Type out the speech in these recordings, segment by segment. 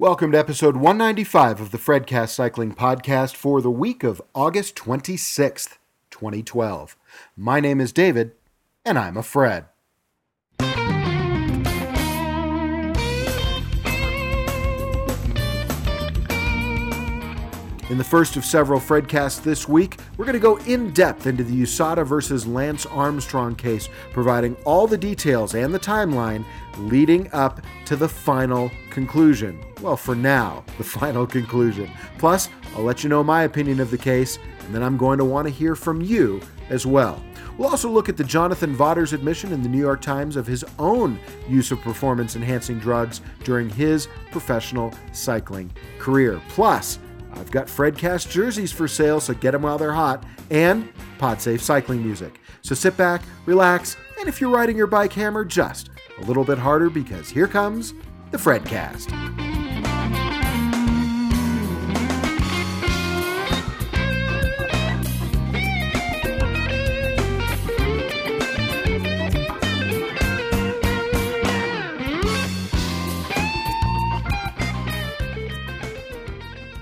Welcome to episode 195 of the Fredcast Cycling Podcast for the week of August 26th, 2012. My name is David, and I'm a Fred. In the first of several Fredcasts this week, we're going to go in depth into the USADA versus Lance Armstrong case, providing all the details and the timeline leading up to the final conclusion. Well, for now, the final conclusion. Plus, I'll let you know my opinion of the case, and then I'm going to want to hear from you as well. We'll also look at the Jonathan Vaughters admission in the New York Times of his own use of performance enhancing drugs during his professional cycling career. Plus, I've got Fredcast jerseys for sale, so get them while they're hot, and PodSafe cycling music. So sit back, relax, and if you're riding your bike hammer, just a little bit harder because here comes the Fredcast.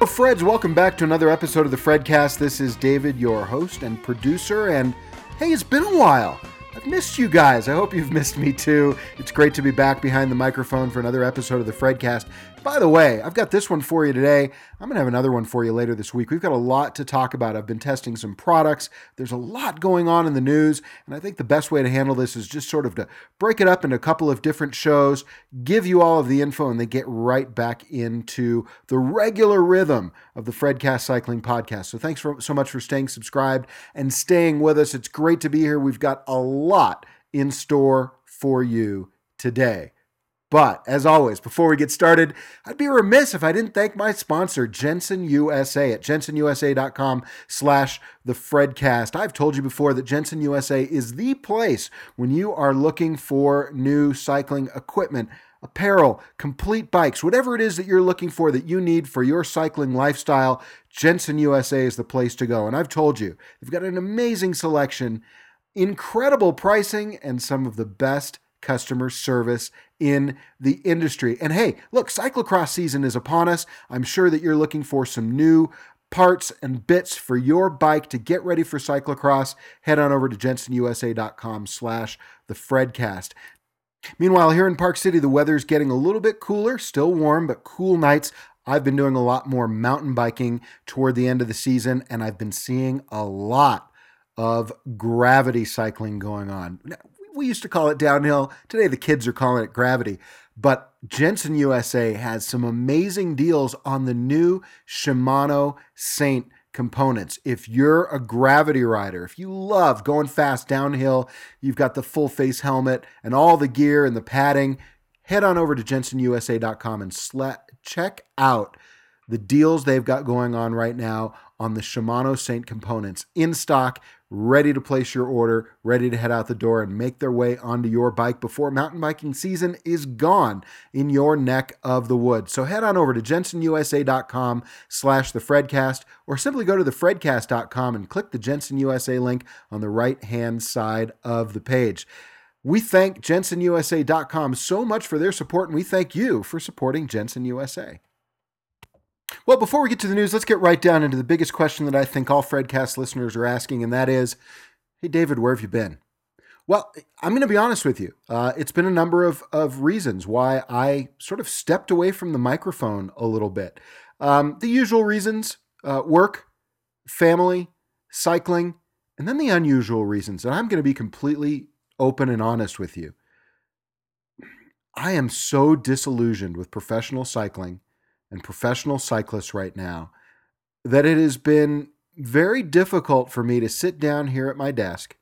Freds, welcome back to another episode of the Fredcast. This is David, your host and producer, and hey, it's been a while. I've missed you guys. I hope you've missed me too. It's great to be back behind the microphone for another episode of the Fredcast. By the way, I've got this one for you today. I'm going to have another one for you later this week. We've got a lot to talk about. I've been testing some products. There's a lot going on in the news, and I think the best way to handle this is just sort of to break it up into a couple of different shows, give you all of the info, and then get right back into the regular rhythm of the Fredcast Cycling Podcast. So thanks for, so much for staying subscribed and staying with us. It's great to be here. We've got a lot in store for you today. But as always, before we get started, I'd be remiss if I didn't thank my sponsor, Jenson USA, at jensonusa.com slash the Fredcast. I've told you before that Jenson USA is the place when you are looking for new cycling equipment, apparel, complete bikes, whatever it is that you're looking for that you need for your cycling lifestyle, Jenson USA is the place to go. And I've told you, they've got an amazing selection, incredible pricing, and some of the best customer service in the industry. And hey, look, cyclocross season is upon us. I'm sure that you're looking for some new parts and bits for your bike to get ready for cyclocross. Head on over to jensonusa.com slash the Fredcast. Meanwhile, here in Park City, the weather's getting a little bit cooler, still warm, but cool nights. I've been doing a lot more mountain biking toward the end of the season, and I've been seeing a lot of gravity cycling going on we used to call it downhill. Today, the kids are calling it gravity. But Jenson USA has some amazing deals on the new Shimano Saint components. If you're a gravity rider, if you love going fast downhill, you've got the full face helmet and all the gear and the padding, head on over to jensonusa.com and check out the deals they've got going on right now on the Shimano Saint components in stock ready to place your order, ready to head out the door and make their way onto your bike before mountain biking season is gone in your neck of the woods. So head on over to jensonusa.com slash the Fredcast or simply go to thefredcast.com and click the Jenson USA link on the right-hand side of the page. We thank jensonusa.com so much for their support and we thank you for supporting Jenson USA. Well, before we get to the news, let's get right down into the biggest question that I think all Fredcast listeners are asking, and that is Hey, David, where have you been? Well, I'm going to be honest with you. Uh, it's been a number of, of reasons why I sort of stepped away from the microphone a little bit. Um, the usual reasons uh, work, family, cycling, and then the unusual reasons. And I'm going to be completely open and honest with you. I am so disillusioned with professional cycling and professional cyclists right now that it has been very difficult for me to sit down here at my desk,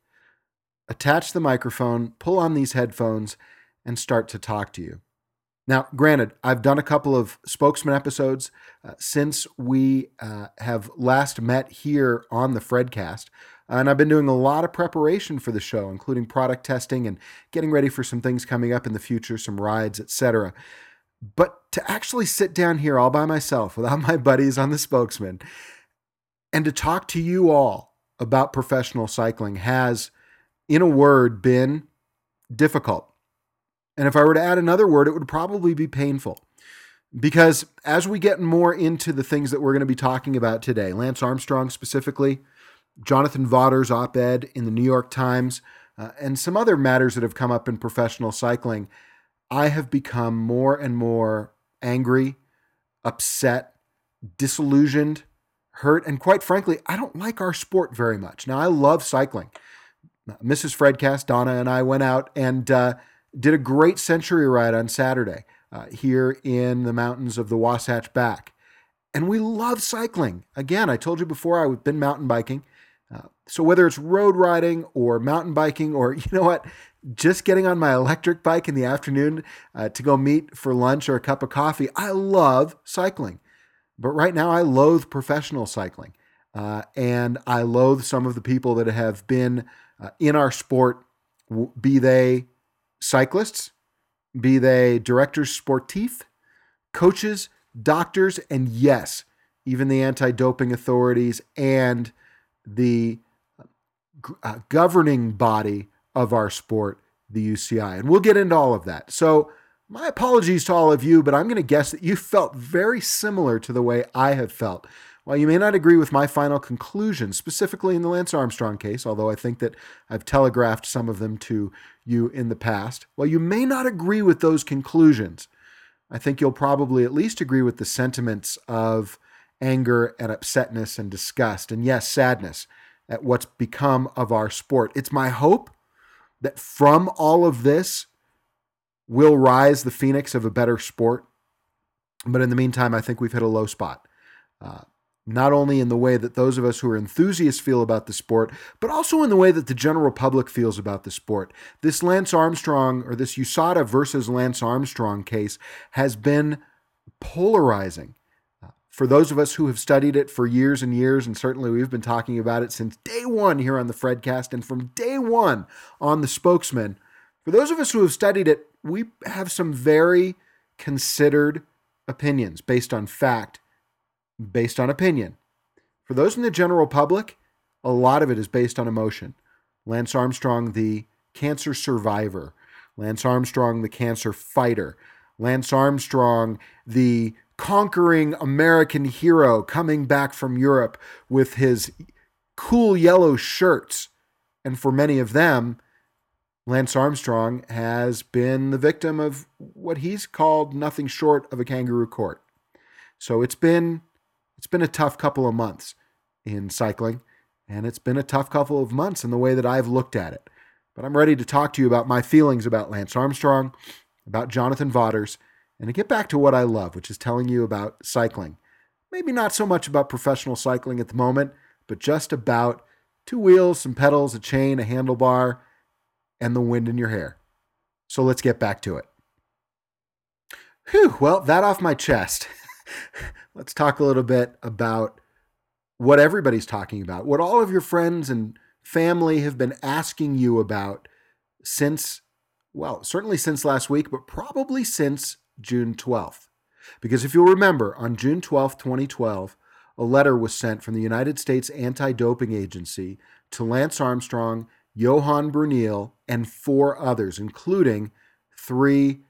attach the microphone, pull on these headphones, and start to talk to you. Now, granted, I've done a couple of spokesman episodes uh, since we uh, have last met here on the Fredcast, and I've been doing a lot of preparation for the show, including product testing and getting ready for some things coming up in the future, some rides, etc. But to actually sit down here all by myself without my buddies on the spokesman and to talk to you all about professional cycling has, in a word, been difficult. And if I were to add another word, it would probably be painful. Because as we get more into the things that we're going to be talking about today, Lance Armstrong specifically, Jonathan Vaughters' op ed in the New York Times, uh, and some other matters that have come up in professional cycling, I have become more and more angry, upset, disillusioned, hurt, and quite frankly, I don't like our sport very much. Now, I love cycling. Mrs. Fredcast, Donna, and I went out and uh, did a great century ride on Saturday uh, here in the mountains of the Wasatch Back. And we love cycling. Again, I told you before, I've been mountain biking. Uh, so whether it's road riding or mountain biking, or you know what, just getting on my electric bike in the afternoon uh, to go meet for lunch or a cup of coffee, I love cycling. But right now, I loathe professional cycling. Uh, and I loathe some of the people that have been uh, in our sport, be they cyclists, be they directors sportif, coaches, doctors, and yes, even the anti doping authorities and the uh, governing body of our sport, the UCI. And we'll get into all of that. So, my apologies to all of you, but I'm going to guess that you felt very similar to the way I have felt. While you may not agree with my final conclusions, specifically in the Lance Armstrong case, although I think that I've telegraphed some of them to you in the past, while you may not agree with those conclusions, I think you'll probably at least agree with the sentiments of anger and upsetness and disgust, and yes, sadness at what's become of our sport. It's my hope that from all of this, will rise the phoenix of a better sport. But in the meantime, I think we've hit a low spot. Uh, not only in the way that those of us who are enthusiasts feel about the sport, but also in the way that the general public feels about the sport. This Lance Armstrong or this USADA versus Lance Armstrong case has been polarizing. For those of us who have studied it for years and years, and certainly we've been talking about it since day one here on the Fredcast and from day one on the spokesman, for those of us who have studied it, we have some very considered opinions based on fact, based on opinion. For those in the general public, a lot of it is based on emotion. Lance Armstrong, the cancer survivor, Lance Armstrong, the cancer fighter, Lance Armstrong, the conquering American hero coming back from Europe with his cool yellow shirts. And for many of them, Lance Armstrong has been the victim of what he's called nothing short of a kangaroo court. So it's been it's been a tough couple of months in cycling, and it's been a tough couple of months in the way that I've looked at it. But I'm ready to talk to you about my feelings about Lance Armstrong, about Jonathan Vaughters, and to get back to what I love, which is telling you about cycling. Maybe not so much about professional cycling at the moment, but just about two wheels, some pedals, a chain, a handlebar, and the wind in your hair. So let's get back to it. Whew, well, that off my chest. let's talk a little bit about what everybody's talking about, what all of your friends and family have been asking you about since, well, certainly since last week, but probably since June 12th. Because if you'll remember, on June 12th, 2012, a letter was sent from the United States Anti Doping Agency to Lance Armstrong Johan Bruyneel, and four others, including three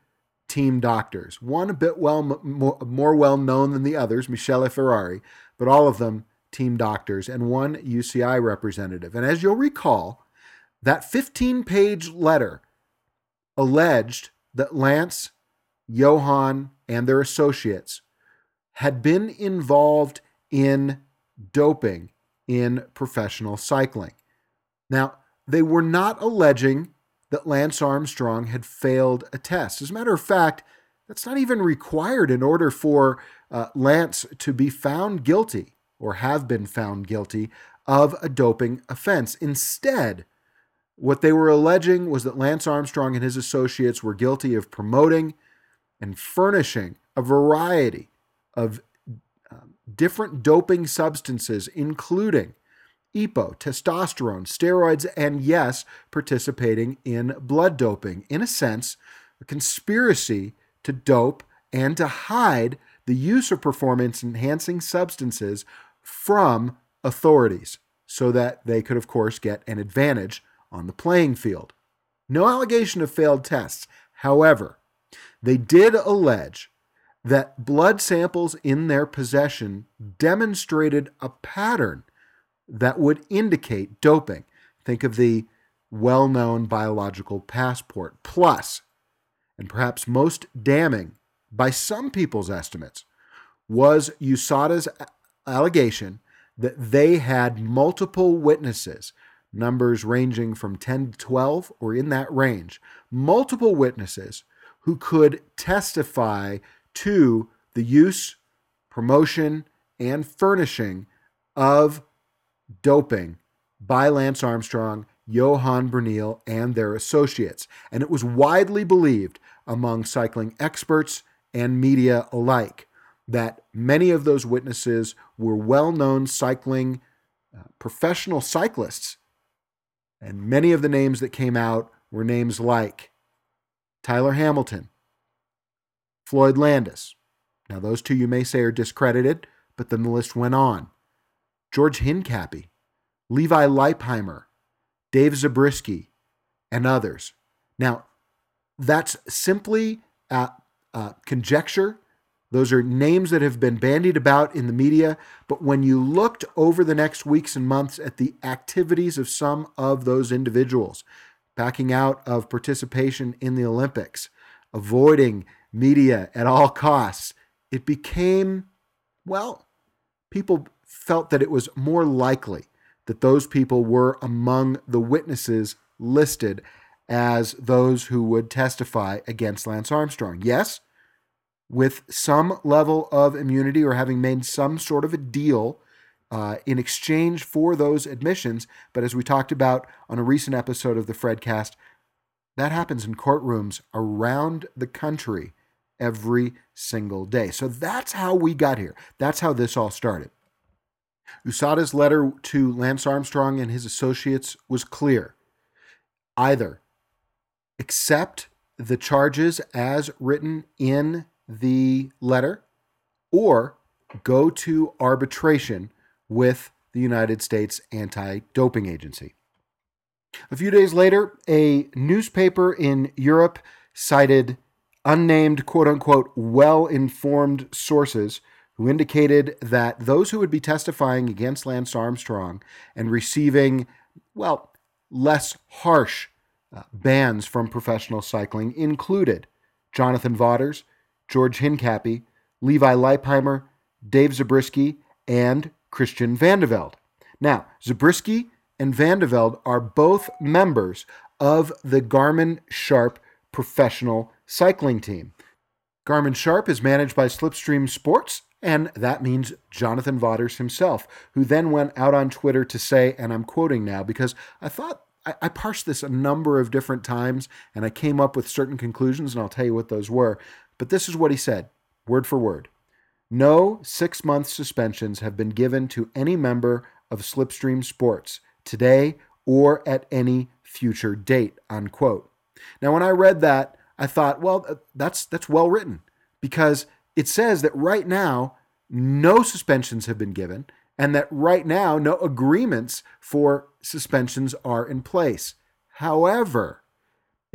team doctors. One a bit well more well known than the others, Michele Ferrari, but all of them team doctors, and one UCI representative. And as you'll recall, that 15 page letter alleged that Lance, Johan, and their associates had been involved in doping in professional cycling. Now, they were not alleging that Lance Armstrong had failed a test. As a matter of fact, that's not even required in order for uh, Lance to be found guilty or have been found guilty of a doping offense. Instead, what they were alleging was that Lance Armstrong and his associates were guilty of promoting and furnishing a variety of uh, different doping substances, including EPO, testosterone, steroids, and yes, participating in blood doping. In a sense, a conspiracy to dope and to hide the use of performance enhancing substances from authorities so that they could, of course, get an advantage on the playing field. No allegation of failed tests. However, they did allege that blood samples in their possession demonstrated a pattern that would indicate doping. Think of the well known biological passport. Plus, and perhaps most damning by some people's estimates, was USADA's allegation that they had multiple witnesses, numbers ranging from 10 to 12 or in that range, multiple witnesses who could testify to the use, promotion, and furnishing of doping by Lance Armstrong, Johan Bruyneel, and their associates. And it was widely believed among cycling experts and media alike that many of those witnesses were well known cycling uh, professional cyclists. And many of the names that came out were names like Tyler Hamilton, Floyd Landis. Now, those two you may say are discredited, but then the list went on. George Hincapie, Levi Leipheimer, Dave Zabriskie, and others. Now, that's simply conjecture. Those are names that have been bandied about in the media. But when you looked over the next weeks and months at the activities of some of those individuals, backing out of participation in the Olympics, avoiding media at all costs, it became, well, people felt that it was more likely that those people were among the witnesses listed as those who would testify against Lance Armstrong. Yes, with some level of immunity or having made some sort of a deal uh, in exchange for those admissions. But as we talked about on a recent episode of the Fredcast, that happens in courtrooms around the country every single day. So that's how we got here. That's how this all started. USADA's letter to Lance Armstrong and his associates was clear. Either accept the charges as written in the letter or go to arbitration with the United States Anti Doping Agency. A few days later, a newspaper in Europe cited unnamed, quote unquote, well informed sources who indicated that those who would be testifying against Lance Armstrong and receiving, well, less harsh uh, bans from professional cycling included Jonathan Vaughters, George Hincapie, Levi Leipheimer, Dave Zabriskie, and Christian Vande Velde. Now, Zabriskie and Vande Velde are both members of the Garmin Sharp professional cycling team. Garmin Sharp is managed by Slipstream Sports, and that means Jonathan Vaughters himself, who then went out on Twitter to say, and I'm quoting now because I thought I, I parsed this a number of different times and I came up with certain conclusions, and I'll tell you what those were. But this is what he said, word for word. No six month suspensions have been given to any member of Slipstream Sports today or at any future date, unquote. Now, when I read that, I thought, well, uh, that's, that's well written because it says that right now, no suspensions have been given and that right now, no agreements for suspensions are in place. However,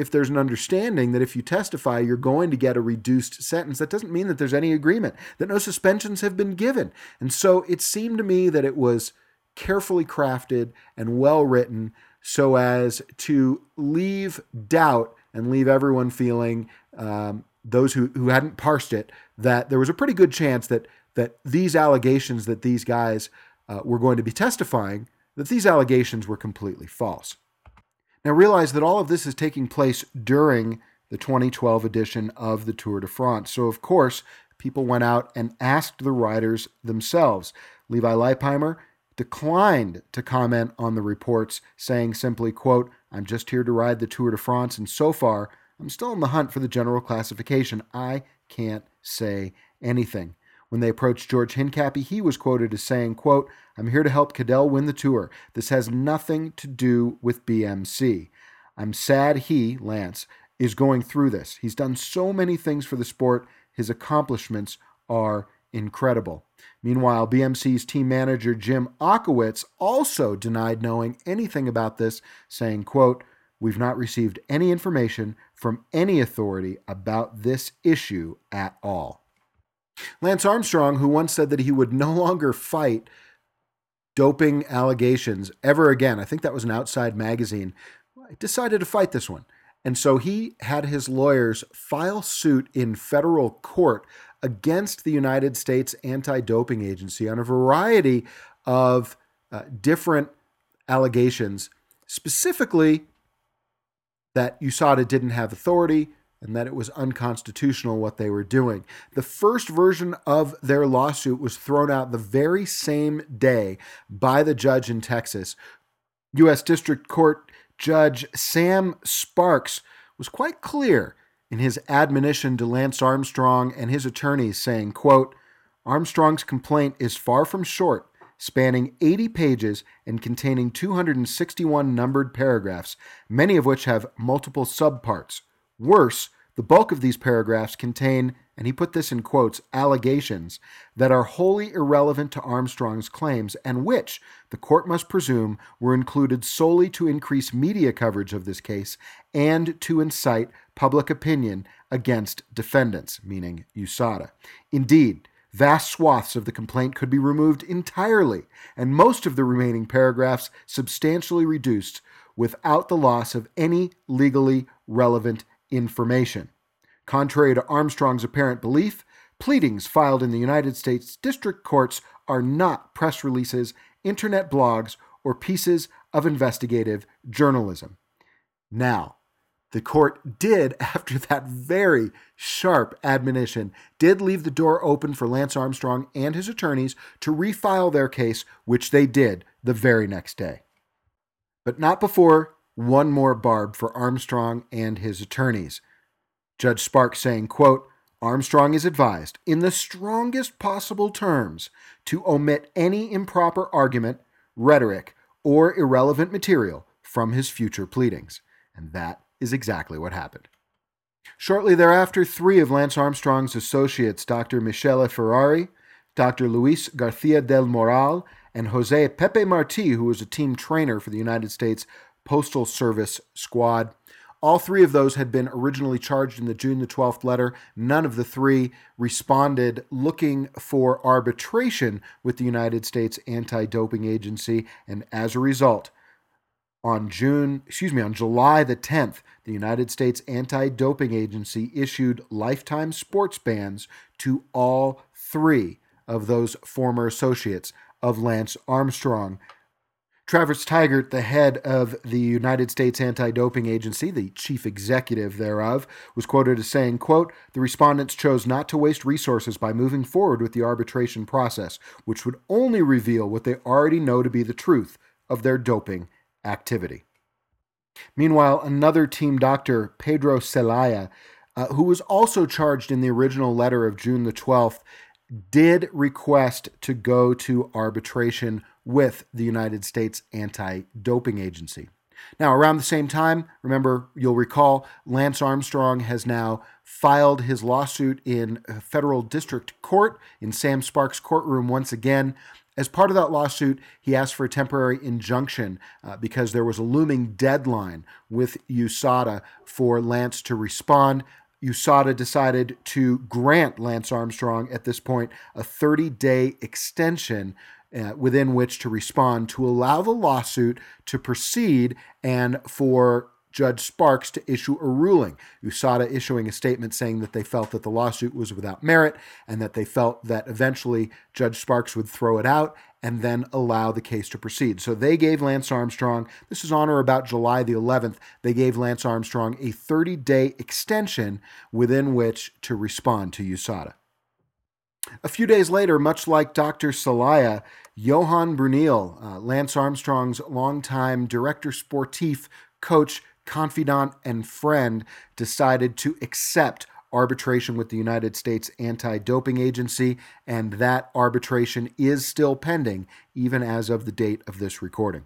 if there's an understanding that if you testify, you're going to get a reduced sentence, that doesn't mean that there's any agreement, that no suspensions have been given. And so it seemed to me that it was carefully crafted and well written so as to leave doubt and leave everyone feeling, um, those who, who hadn't parsed it, that there was a pretty good chance that, that these allegations that these guys uh, were going to be testifying, that these allegations were completely false. Now realize that all of this is taking place during the 2012 edition of the Tour de France. So, of course, people went out and asked the riders themselves. Levi Leipheimer declined to comment on the reports, saying simply, quote, I'm just here to ride the Tour de France, and so far, I'm still in the hunt for the general classification. I can't say anything. When they approached George Hincapie, he was quoted as saying, quote, I'm here to help Cadel win the tour. This has nothing to do with BMC. I'm sad he, Lance, is going through this. He's done so many things for the sport. His accomplishments are incredible. Meanwhile, BMC's team manager Jim Ochowicz also denied knowing anything about this, saying, quote, We've not received any information from any authority about this issue at all. Lance Armstrong, who once said that he would no longer fight doping allegations ever again, I think that was an outside magazine, decided to fight this one. And so he had his lawyers file suit in federal court against the United States Anti Doping Agency on a variety of uh, different allegations, specifically that USADA didn't have authority and that it was unconstitutional what they were doing. The first version of their lawsuit was thrown out the very same day by the judge in Texas. U.S. District Court Judge Sam Sparks was quite clear in his admonition to Lance Armstrong and his attorneys saying, quote, Armstrong's complaint is far from short spanning 80 pages and containing 261 numbered paragraphs, many of which have multiple subparts. Worse, the bulk of these paragraphs contain, and he put this in quotes, allegations that are wholly irrelevant to Armstrong's claims and which, the court must presume, were included solely to increase media coverage of this case and to incite public opinion against defendants, meaning USADA. Indeed, Vast swaths of the complaint could be removed entirely, and most of the remaining paragraphs substantially reduced without the loss of any legally relevant information. Contrary to Armstrong's apparent belief, pleadings filed in the United States district courts are not press releases, internet blogs, or pieces of investigative journalism. Now, the court did, after that very sharp admonition, did leave the door open for Lance Armstrong and his attorneys to refile their case, which they did the very next day. But not before one more barb for Armstrong and his attorneys. Judge Sparks saying, quote, Armstrong is advised, in the strongest possible terms, to omit any improper argument, rhetoric, or irrelevant material from his future pleadings. And that is exactly what happened. Shortly thereafter, three of Lance Armstrong's associates, Dr. Michele Ferrari, Dr. Luis Garcia del Moral, and Jose Pepe Marti, who was a team trainer for the United States Postal Service squad, all three of those had been originally charged in the June the 12th letter. None of the three responded looking for arbitration with the United States Anti Doping Agency, and as a result, on June, excuse me, on July the 10th, the United States Anti-Doping Agency issued lifetime sports bans to all 3 of those former associates of Lance Armstrong. Travis Tygart, the head of the United States Anti-Doping Agency, the chief executive thereof, was quoted as saying, quote, "The respondents chose not to waste resources by moving forward with the arbitration process, which would only reveal what they already know to be the truth of their doping activity. Meanwhile, another team doctor, Pedro Celaya, uh, who was also charged in the original letter of June the 12th, did request to go to arbitration with the United States Anti Doping Agency. Now, around the same time, remember, you'll recall, Lance Armstrong has now filed his lawsuit in federal district court in Sam Sparks' courtroom once again. As part of that lawsuit, he asked for a temporary injunction uh, because there was a looming deadline with USADA for Lance to respond. USADA decided to grant Lance Armstrong at this point a 30 day extension uh, within which to respond to allow the lawsuit to proceed and for Judge Sparks to issue a ruling. USADA issuing a statement saying that they felt that the lawsuit was without merit and that they felt that eventually Judge Sparks would throw it out and then allow the case to proceed. So they gave Lance Armstrong, this is on or about July the 11th, they gave Lance Armstrong a 30 day extension within which to respond to USADA. A few days later, much like Dr. Celaya, Johan Bruyneel, uh, Lance Armstrong's longtime director sportif, coach, confidant, and friend decided to accept arbitration with the United States Anti Doping Agency, and that arbitration is still pending, even as of the date of this recording.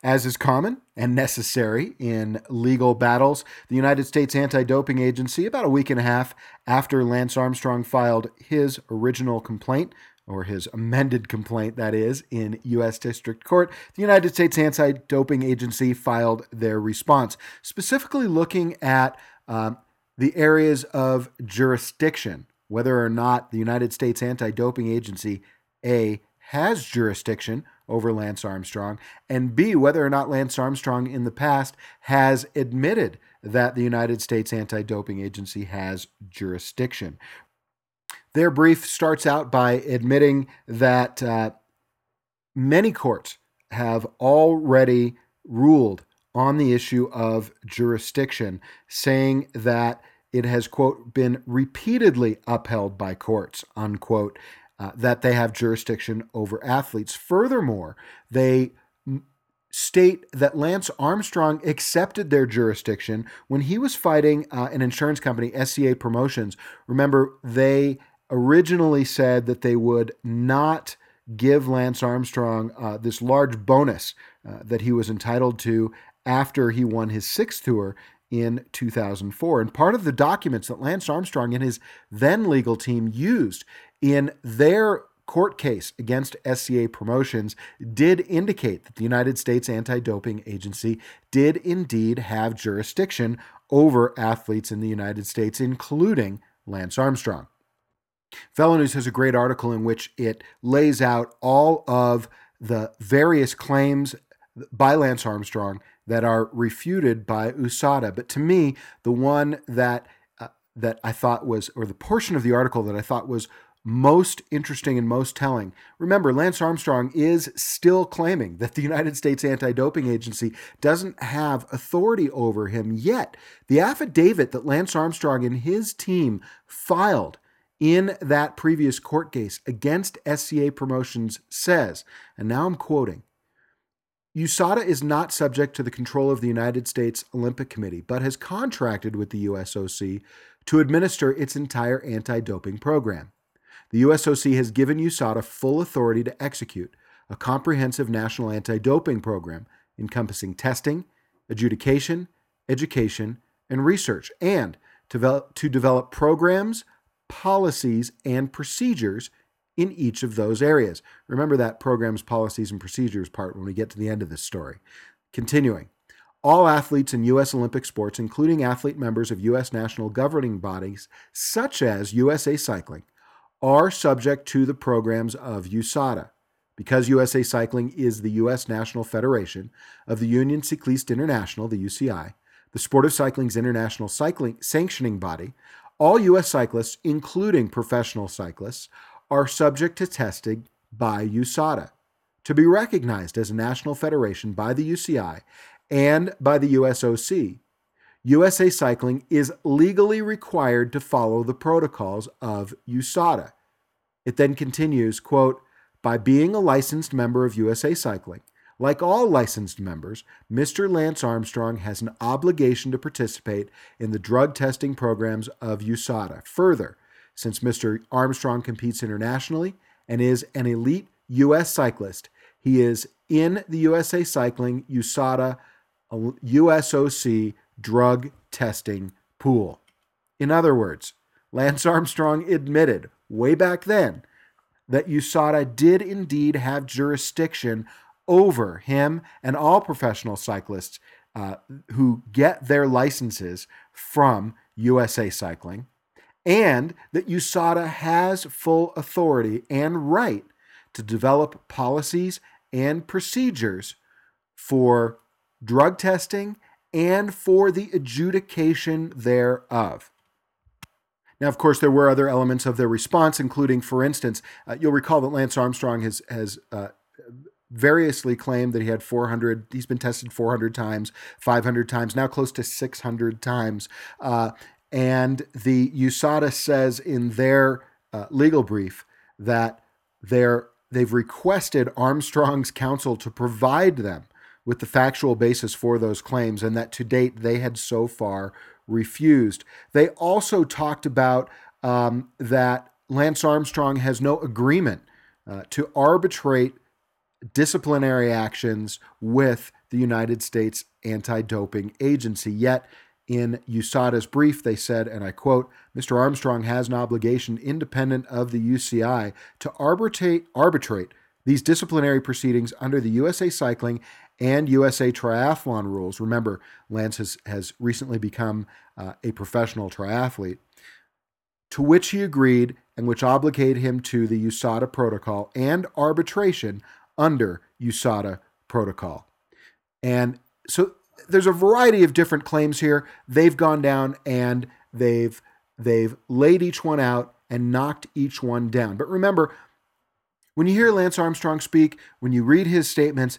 As is common and necessary in legal battles, the United States Anti Doping Agency, about a week and a half after Lance Armstrong filed his original complaint, or his amended complaint, that is, in U.S. District Court, the United States Anti Doping Agency filed their response, specifically looking at um, the areas of jurisdiction whether or not the United States Anti Doping Agency, A, has jurisdiction over Lance Armstrong, and B, whether or not Lance Armstrong in the past has admitted that the United States Anti Doping Agency has jurisdiction. Their brief starts out by admitting that uh, many courts have already ruled on the issue of jurisdiction, saying that it has, quote, been repeatedly upheld by courts, unquote, uh, that they have jurisdiction over athletes. Furthermore, they state that Lance Armstrong accepted their jurisdiction when he was fighting uh, an insurance company, SCA Promotions. Remember, they originally said that they would not give Lance Armstrong uh, this large bonus uh, that he was entitled to after he won his sixth tour in 2004. And part of the documents that Lance Armstrong and his then legal team used in their court case against SCA Promotions did indicate that the United States Anti Doping Agency did indeed have jurisdiction over athletes in the United States, including Lance Armstrong. VeloNews has a great article in which it lays out all of the various claims by Lance Armstrong that are refuted by USADA. But to me, the one that uh, that I thought was, or the portion of the article that I thought was most interesting and most telling. Remember, Lance Armstrong is still claiming that the United States Anti Doping Agency doesn't have authority over him yet. The affidavit that Lance Armstrong and his team filed in that previous court case against SCA Promotions says, and now I'm quoting, USADA is not subject to the control of the United States Olympic Committee, but has contracted with the USOC to administer its entire anti doping program. The USOC has given USADA full authority to execute a comprehensive national anti doping program encompassing testing, adjudication, education, and research, and to develop programs policies, and procedures in each of those areas. Remember that programs, policies, and procedures part when we get to the end of this story. Continuing. All athletes in U.S. Olympic sports, including athlete members of U.S. national governing bodies, such as USA Cycling, are subject to the programs of USADA. Because USA Cycling is the U.S. National Federation of the Union Cycliste International, the UCI, the Sport of Cycling's international cycling sanctioning body, all U.S. cyclists, including professional cyclists, are subject to testing by USADA. To be recognized as a national federation by the UCI and by the USOC, USA Cycling is legally required to follow the protocols of USADA. It then continues, quote, by being a licensed member of USA Cycling, like all licensed members, Mr. Lance Armstrong has an obligation to participate in the drug testing programs of USADA. Further, since Mr. Armstrong competes internationally and is an elite U.S. cyclist, he is in the USA Cycling USADA uh, USOC drug testing pool. In other words, Lance Armstrong admitted way back then that USADA did indeed have jurisdiction over him and all professional cyclists uh, who get their licenses from USA Cycling, and that USADA has full authority and right to develop policies and procedures for drug testing and for the adjudication thereof. Now, of course, there were other elements of their response, including, for instance, uh, you'll recall that Lance Armstrong has has uh, variously claimed that he had 400 he's been tested 400 times 500 times now close to 600 times. Uh, and the usada says in their uh, legal brief that they're they've requested armstrong's counsel to provide them with the factual basis for those claims and that to date they had so far refused. They also talked about um, that lance armstrong has no agreement uh, to arbitrate disciplinary actions with the United States Anti Doping Agency. Yet, in USADA's brief, they said, and I quote, Mr. Armstrong has an obligation independent of the UCI to arbitrate, arbitrate these disciplinary proceedings under the USA Cycling and USA Triathlon rules. Remember, Lance has, has recently become uh, a professional triathlete. to which he agreed and which obligate him to the USADA protocol and arbitration under USADA protocol. And so there's a variety of different claims here. They've gone down and they've they've laid each one out and knocked each one down. But remember, when you hear Lance Armstrong speak, when you read his statements,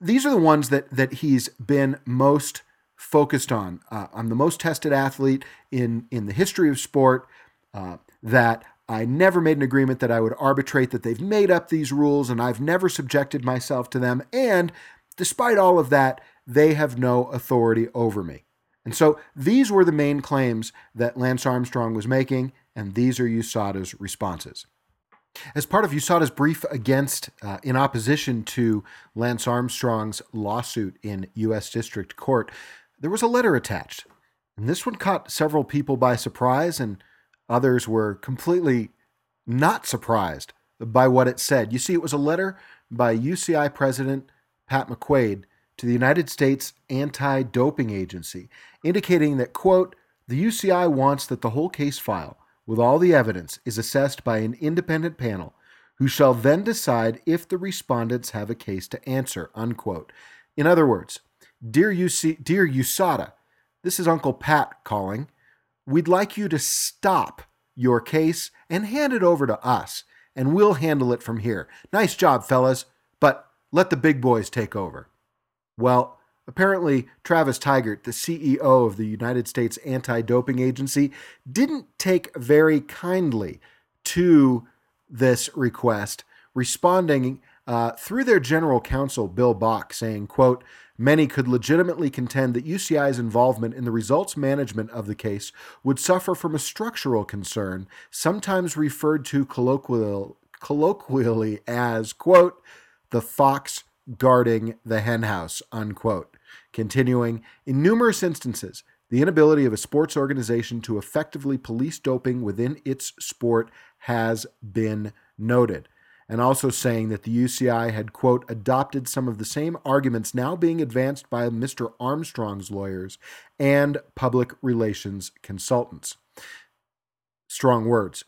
these are the ones that that he's been most focused on. Uh, I'm the most tested athlete in in the history of sport. Uh, that I never made an agreement that I would arbitrate that they've made up these rules and I've never subjected myself to them. And despite all of that, they have no authority over me. And so these were the main claims that Lance Armstrong was making, and these are USADA's responses. As part of USADA's brief against, uh, in opposition to Lance Armstrong's lawsuit in U.S. District Court, there was a letter attached. And this one caught several people by surprise, and others were completely not surprised by what it said. You see, it was a letter by UCI President Pat McQuaid to the United States Anti Doping Agency, indicating that, quote, the UCI wants that the whole case file, with all the evidence, is assessed by an independent panel who shall then decide if the respondents have a case to answer, unquote. In other words, dear, UC, dear USADA, this is Uncle Pat calling. We'd like you to stop your case and hand it over to us, and we'll handle it from here. Nice job, fellas, but let the big boys take over. Well, apparently, Travis Tygart, the CEO of the United States Anti Doping Agency, didn't take very kindly to this request, responding uh, through their general counsel, Bill Bach, saying, quote, Many could legitimately contend that UCI's involvement in the results management of the case would suffer from a structural concern, sometimes referred to colloquial, colloquially as, quote, the fox guarding the henhouse, unquote. Continuing, in numerous instances, the inability of a sports organization to effectively police doping within its sport has been noted. And also saying that the UCI had, quote, adopted some of the same arguments now being advanced by Mr. Armstrong's lawyers and public relations consultants. Strong words.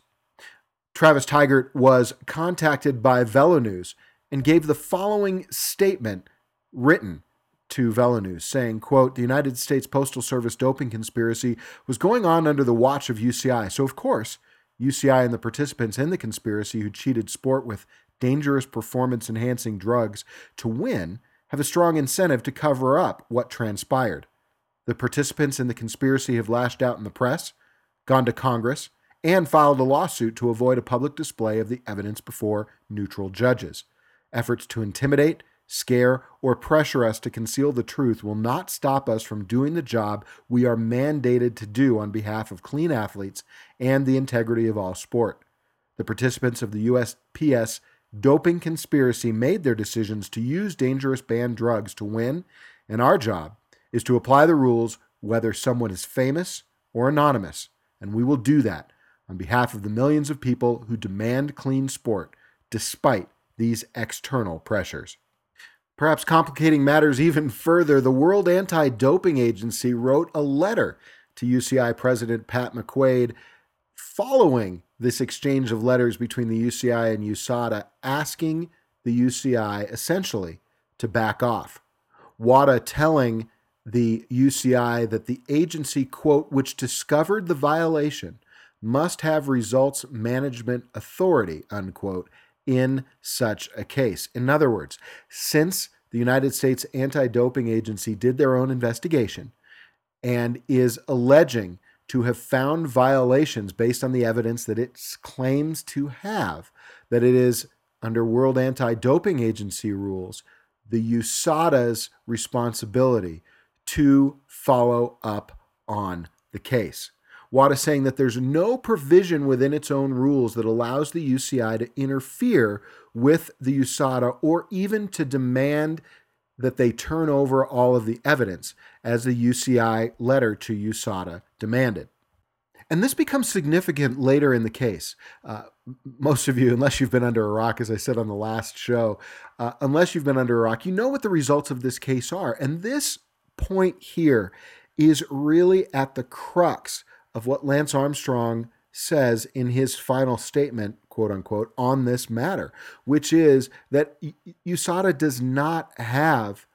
Travis Tygart was contacted by VeloNews and gave the following statement written to VeloNews, saying, quote, the United States Postal Service doping conspiracy was going on under the watch of UCI. So, of course, UCI and the participants in the conspiracy who cheated sport with dangerous performance enhancing drugs to win have a strong incentive to cover up what transpired. The participants in the conspiracy have lashed out in the press, gone to Congress, and filed a lawsuit to avoid a public display of the evidence before neutral judges. Efforts to intimidate, scare, or pressure us to conceal the truth will not stop us from doing the job we are mandated to do on behalf of clean athletes and the integrity of all sport. The participants of the USPS doping conspiracy made their decisions to use dangerous banned drugs to win, and our job is to apply the rules whether someone is famous or anonymous, and we will do that on behalf of the millions of people who demand clean sport despite these external pressures. Perhaps complicating matters even further, the World Anti Doping Agency wrote a letter to UCI President Pat McQuaid following this exchange of letters between the UCI and USADA, asking the UCI essentially to back off. WADA telling the UCI that the agency, quote, which discovered the violation must have results management authority, unquote, in such a case. In other words, since the United States Anti Doping Agency did their own investigation and is alleging to have found violations based on the evidence that it claims to have, that it is under World Anti Doping Agency rules, the USADA's responsibility to follow up on the case. WADA saying that there's no provision within its own rules that allows the UCI to interfere with the USADA or even to demand that they turn over all of the evidence, as the UCI letter to USADA demanded. And this becomes significant later in the case. Uh, most of you, unless you've been under a rock, as I said on the last show, uh, unless you've been under a rock, you know what the results of this case are. And this point here is really at the crux of what Lance Armstrong says in his final statement, quote unquote, on this matter, which is that USADA does not have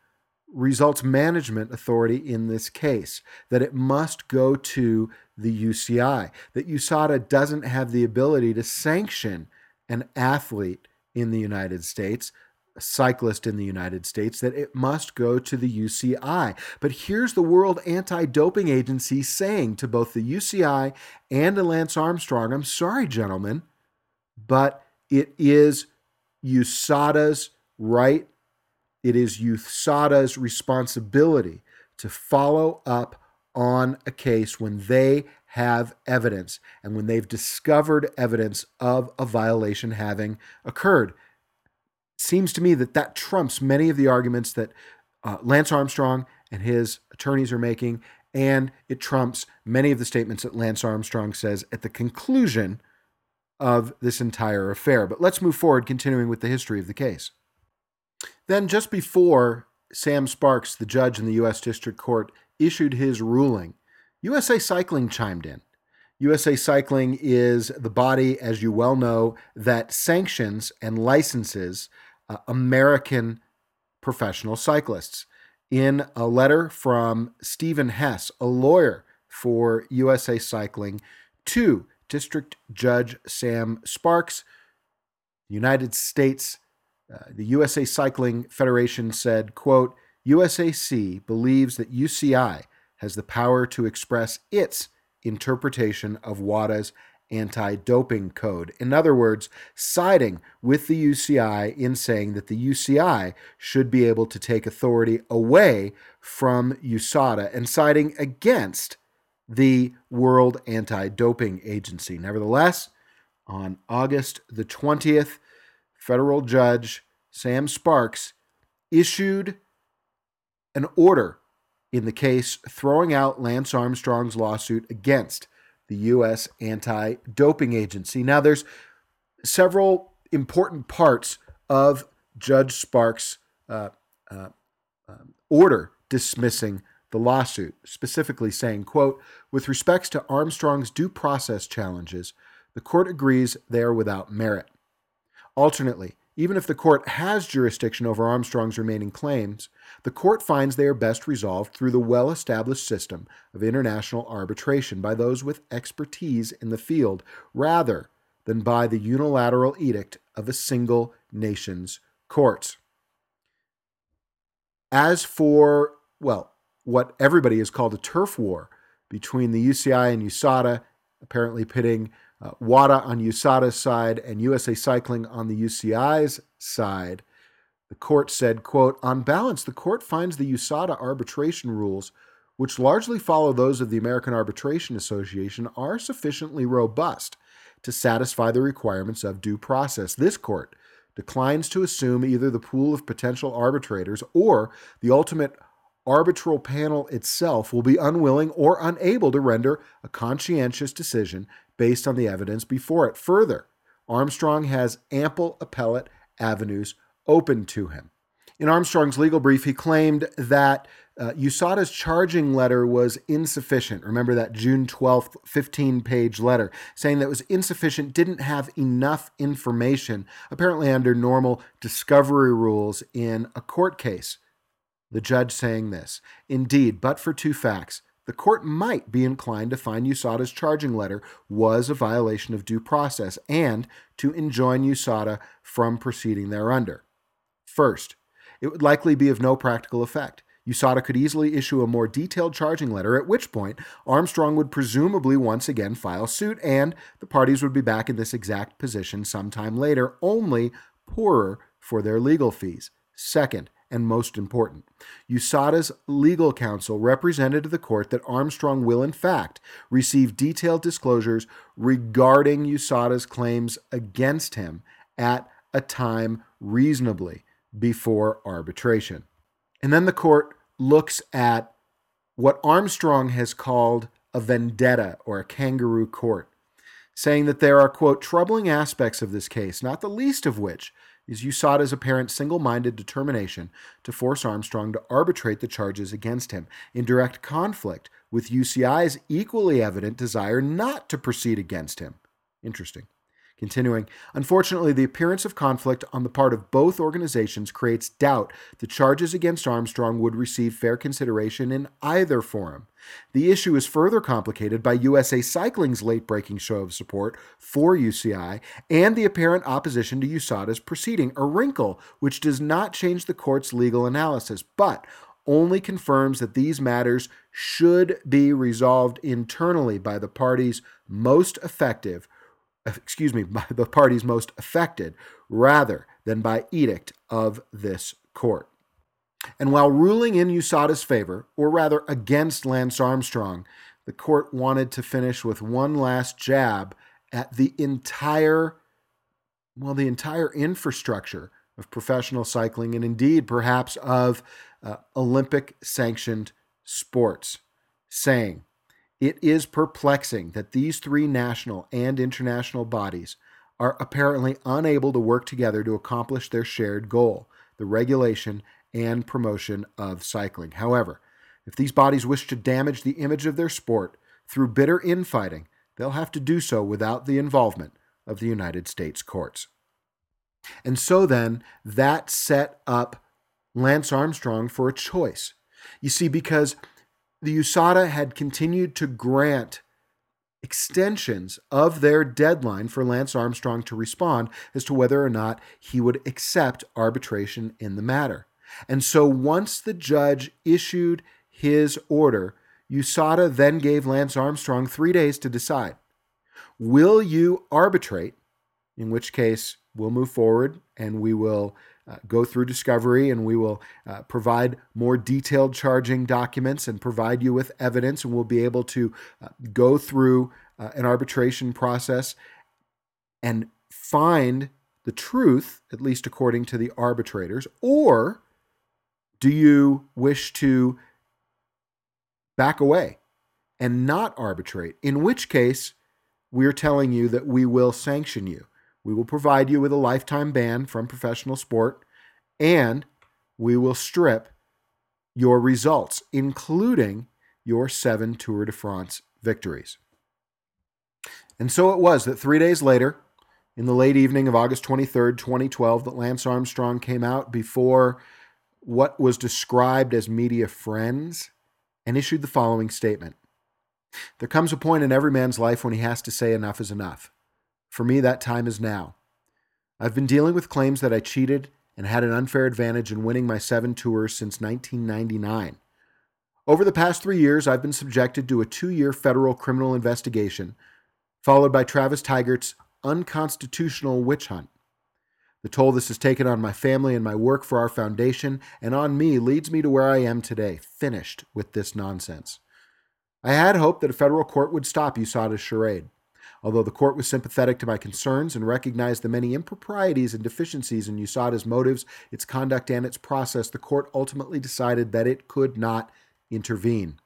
results management authority in this case, that it must go to the UCI, that USADA doesn't have the ability to sanction an athlete in the United States, cyclist in the United States, that it must go to the UCI. But here's the World Anti Doping Agency saying to both the UCI and to Lance Armstrong I'm sorry, gentlemen, but it is USADA's right it is USADA's responsibility to follow up on a case when they have evidence and when they've discovered evidence of a violation having occurred. Seems to me that that trumps many of the arguments that uh, Lance Armstrong and his attorneys are making, and it trumps many of the statements that Lance Armstrong says at the conclusion of this entire affair. But let's move forward, continuing with the history of the case. Then, just before Sam Sparks, the judge in the U.S. District Court, issued his ruling, USA Cycling chimed in. USA Cycling is the body, as you well know, that sanctions and licenses uh, American professional cyclists. In a letter from Stephen Hess, a lawyer for USA Cycling, to District Judge Sam Sparks, United States uh, the USA Cycling Federation said, quote, USAC believes that UCI has the power to express its interpretation of WADA's anti doping code. In other words, siding with the UCI in saying that the UCI should be able to take authority away from USADA and siding against the World Anti Doping Agency. Nevertheless, on August the 20th, federal judge Sam Sparks issued an order in the case throwing out Lance Armstrong's lawsuit against the U.S. anti doping agency. Now, there's several important parts of Judge Sparks' uh, uh, um, order dismissing the lawsuit, specifically saying, quote, with respects to Armstrong's due process challenges, the court agrees they are without merit. Alternately, even if the court has jurisdiction over Armstrong's remaining claims, the court finds they are best resolved through the well established system of international arbitration by those with expertise in the field rather than by the unilateral edict of a single nation's courts. As for, well, what everybody has called a turf war between the UCI and USADA, apparently pitting uh, WADA on USADA's side and USA Cycling on the UCI's side. The court said, quote, on balance, the court finds the USADA arbitration rules, which largely follow those of the American Arbitration Association, are sufficiently robust to satisfy the requirements of due process. This court declines to assume either the pool of potential arbitrators or the ultimate arbitral panel itself will be unwilling or unable to render a conscientious decision based on the evidence before it. Further, Armstrong has ample appellate avenues open to him. In Armstrong's legal brief, he claimed that uh, USADA's charging letter was insufficient. Remember that June 12th, 15 page letter saying that was insufficient, didn't have enough information, apparently under normal discovery rules in a court case. The judge saying this Indeed, but for two facts, the court might be inclined to find USADA's charging letter was a violation of due process and to enjoin USADA from proceeding thereunder. First, it would likely be of no practical effect. USADA could easily issue a more detailed charging letter, at which point Armstrong would presumably once again file suit, and the parties would be back in this exact position sometime later, only poorer for their legal fees. Second, and most important. USADA's legal counsel represented to the court that Armstrong will, in fact, receive detailed disclosures regarding USADA's claims against him at a time reasonably before arbitration. And then the court looks at what Armstrong has called a vendetta or a kangaroo court, saying that there are, quote, troubling aspects of this case, not the least of which is USADA's apparent single minded determination to force Armstrong to arbitrate the charges against him in direct conflict with UCI's equally evident desire not to proceed against him. Interesting. Continuing, unfortunately, the appearance of conflict on the part of both organizations creates doubt the charges against Armstrong would receive fair consideration in either forum. The issue is further complicated by USA Cycling's late breaking show of support for UCI and the apparent opposition to USADA's proceeding, a wrinkle which does not change the court's legal analysis, but only confirms that these matters should be resolved internally by the parties most effective excuse me, by the parties most affected rather than by edict of this court. And while ruling in USADA's favor, or rather against Lance Armstrong, the court wanted to finish with one last jab at the entire, well, the entire infrastructure of professional cycling and indeed perhaps of uh, Olympic sanctioned sports, saying, it is perplexing that these three national and international bodies are apparently unable to work together to accomplish their shared goal the regulation and promotion of cycling. However, if these bodies wish to damage the image of their sport through bitter infighting, they'll have to do so without the involvement of the United States courts. And so then, that set up Lance Armstrong for a choice. You see, because the USADA had continued to grant extensions of their deadline for Lance Armstrong to respond as to whether or not he would accept arbitration in the matter. And so once the judge issued his order, USADA then gave Lance Armstrong three days to decide. Will you arbitrate? In which case, we'll move forward and we will uh, go through discovery and we will uh, provide more detailed charging documents and provide you with evidence and we'll be able to uh, go through uh, an arbitration process and find the truth at least according to the arbitrators or do you wish to back away and not arbitrate? In which case we're telling you that we will sanction you we will provide you with a lifetime ban from professional sport, and we will strip your results, including your seven Tour de France victories. And so it was that three days later, in the late evening of August 23rd, 2012, that Lance Armstrong came out before what was described as media friends and issued the following statement There comes a point in every man's life when he has to say enough is enough. For me, that time is now. I've been dealing with claims that I cheated and had an unfair advantage in winning my seven tours since 1999. Over the past three years, I've been subjected to a two year federal criminal investigation, followed by Travis Tygart's unconstitutional witch hunt. The toll this has taken on my family and my work for our foundation and on me leads me to where I am today, finished with this nonsense. I had hoped that a federal court would stop USADA's charade. Although the court was sympathetic to my concerns and recognized the many improprieties and deficiencies in USADA's motives, its conduct, and its process, the court ultimately decided that it could not intervene.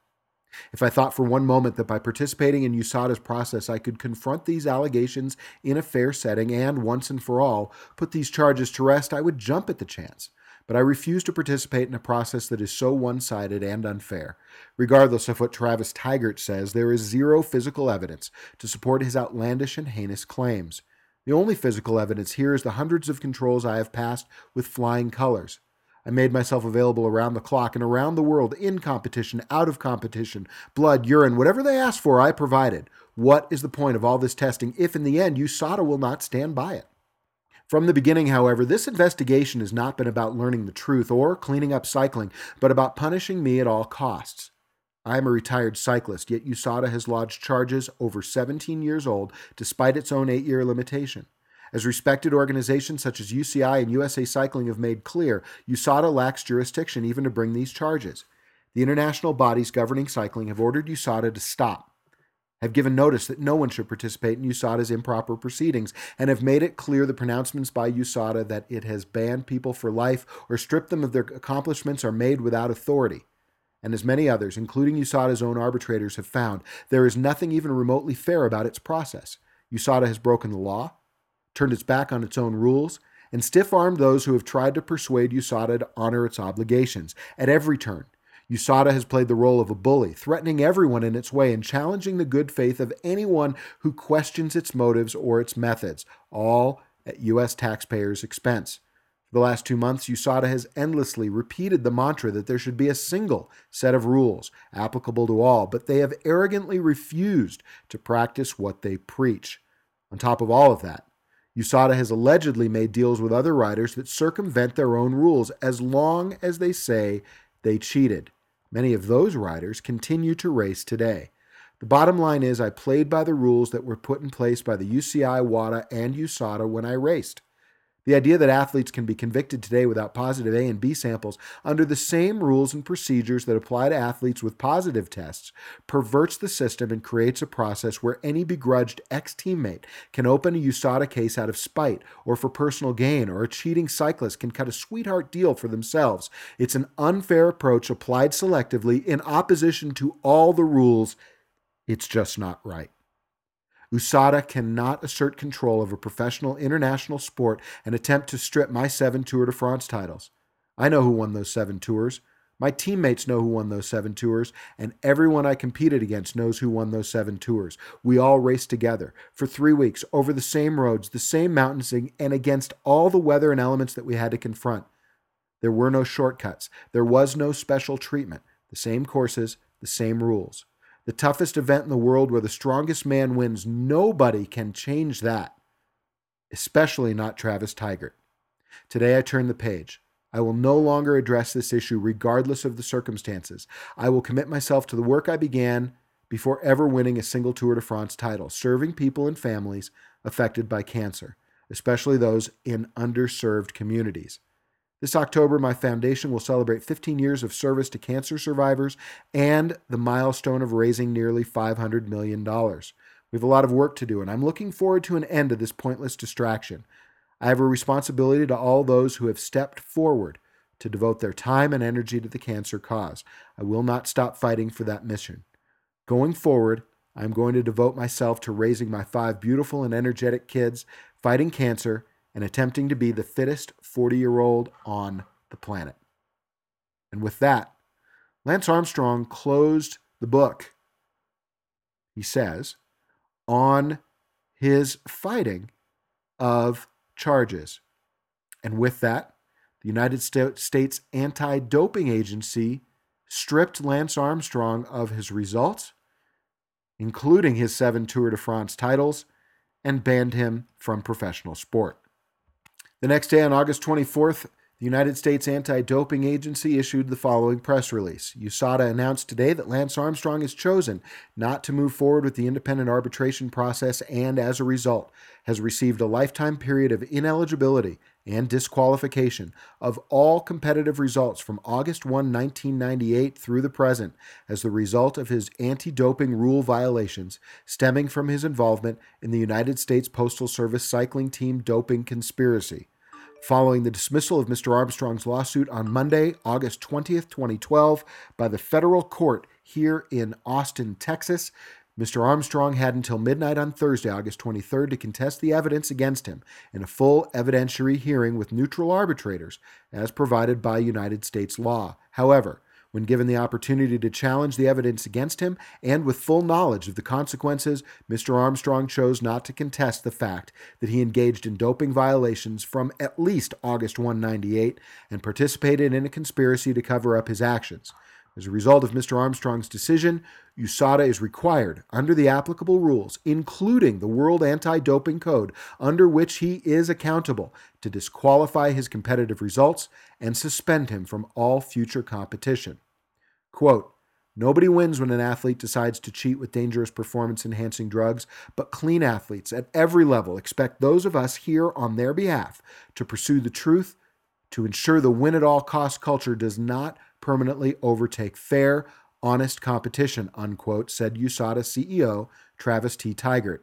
If I thought for one moment that by participating in USADA's process I could confront these allegations in a fair setting and, once and for all, put these charges to rest, I would jump at the chance but I refuse to participate in a process that is so one sided and unfair. Regardless of what Travis Tygart says, there is zero physical evidence to support his outlandish and heinous claims. The only physical evidence here is the hundreds of controls I have passed with flying colors. I made myself available around the clock and around the world, in competition, out of competition, blood, urine, whatever they asked for, I provided. What is the point of all this testing if in the end USADA will not stand by it? From the beginning, however, this investigation has not been about learning the truth or cleaning up cycling, but about punishing me at all costs. I am a retired cyclist, yet USADA has lodged charges over 17 years old despite its own eight year limitation. As respected organizations such as UCI and USA Cycling have made clear, USADA lacks jurisdiction even to bring these charges. The international bodies governing cycling have ordered USADA to stop have given notice that no one should participate in USADA's improper proceedings, and have made it clear the pronouncements by USADA that it has banned people for life or stripped them of their accomplishments are made without authority. And as many others, including USADA's own arbitrators, have found, there is nothing even remotely fair about its process. USADA has broken the law, turned its back on its own rules, and stiff armed those who have tried to persuade USADA to honor its obligations. At every turn, USADA has played the role of a bully, threatening everyone in its way and challenging the good faith of anyone who questions its motives or its methods, all at U.S. taxpayers' expense. For the last two months, USADA has endlessly repeated the mantra that there should be a single set of rules applicable to all, but they have arrogantly refused to practice what they preach. On top of all of that, USADA has allegedly made deals with other riders that circumvent their own rules as long as they say they cheated. Many of those riders continue to race today. The bottom line is, I played by the rules that were put in place by the UCI, WADA, and USADA when I raced. The idea that athletes can be convicted today without positive A and B samples under the same rules and procedures that apply to athletes with positive tests perverts the system and creates a process where any begrudged ex teammate can open a USADA case out of spite or for personal gain, or a cheating cyclist can cut a sweetheart deal for themselves. It's an unfair approach applied selectively in opposition to all the rules. It's just not right. USADA cannot assert control a professional international sport and attempt to strip my seven Tour de France titles. I know who won those seven tours. My teammates know who won those seven tours, and everyone I competed against knows who won those seven tours. We all raced together for three weeks over the same roads, the same mountains, and against all the weather and elements that we had to confront. There were no shortcuts, there was no special treatment. The same courses, the same rules the toughest event in the world where the strongest man wins. Nobody can change that, especially not Travis Tygart. Today I turn the page. I will no longer address this issue regardless of the circumstances. I will commit myself to the work I began before ever winning a single Tour de France title, serving people and families affected by cancer, especially those in underserved communities. This October, my foundation will celebrate 15 years of service to cancer survivors and the milestone of raising nearly $500 million. We have a lot of work to do, and I'm looking forward to an end to this pointless distraction. I have a responsibility to all those who have stepped forward to devote their time and energy to the cancer cause. I will not stop fighting for that mission. Going forward, I'm going to devote myself to raising my five beautiful and energetic kids, fighting cancer, and attempting to be the fittest 40 year old on the planet. And with that, Lance Armstrong closed the book, he says, on his fighting of charges. And with that, the United States Anti Doping Agency stripped Lance Armstrong of his results, including his seven Tour de France titles, and banned him from professional sport. The next day, on August 24th, the United States Anti Doping Agency issued the following press release. USADA announced today that Lance Armstrong has chosen not to move forward with the independent arbitration process and, as a result, has received a lifetime period of ineligibility and disqualification of all competitive results from August 1, 1998 through the present as the result of his anti doping rule violations stemming from his involvement in the United States Postal Service cycling team doping conspiracy. Following the dismissal of Mr. Armstrong's lawsuit on Monday, August 20th, 2012, by the federal court here in Austin, Texas, Mr. Armstrong had until midnight on Thursday, August 23rd, to contest the evidence against him in a full evidentiary hearing with neutral arbitrators, as provided by United States law. However, when given the opportunity to challenge the evidence against him and with full knowledge of the consequences, Mr. Armstrong chose not to contest the fact that he engaged in doping violations from at least August 198 and participated in a conspiracy to cover up his actions. As a result of Mr. Armstrong's decision, USADA is required, under the applicable rules, including the World Anti Doping Code, under which he is accountable, to disqualify his competitive results and suspend him from all future competition. Quote, Nobody wins when an athlete decides to cheat with dangerous performance enhancing drugs, but clean athletes at every level expect those of us here on their behalf to pursue the truth, to ensure the win at all cost culture does not permanently overtake fair, honest competition, unquote, said USADA CEO Travis T. Tygart.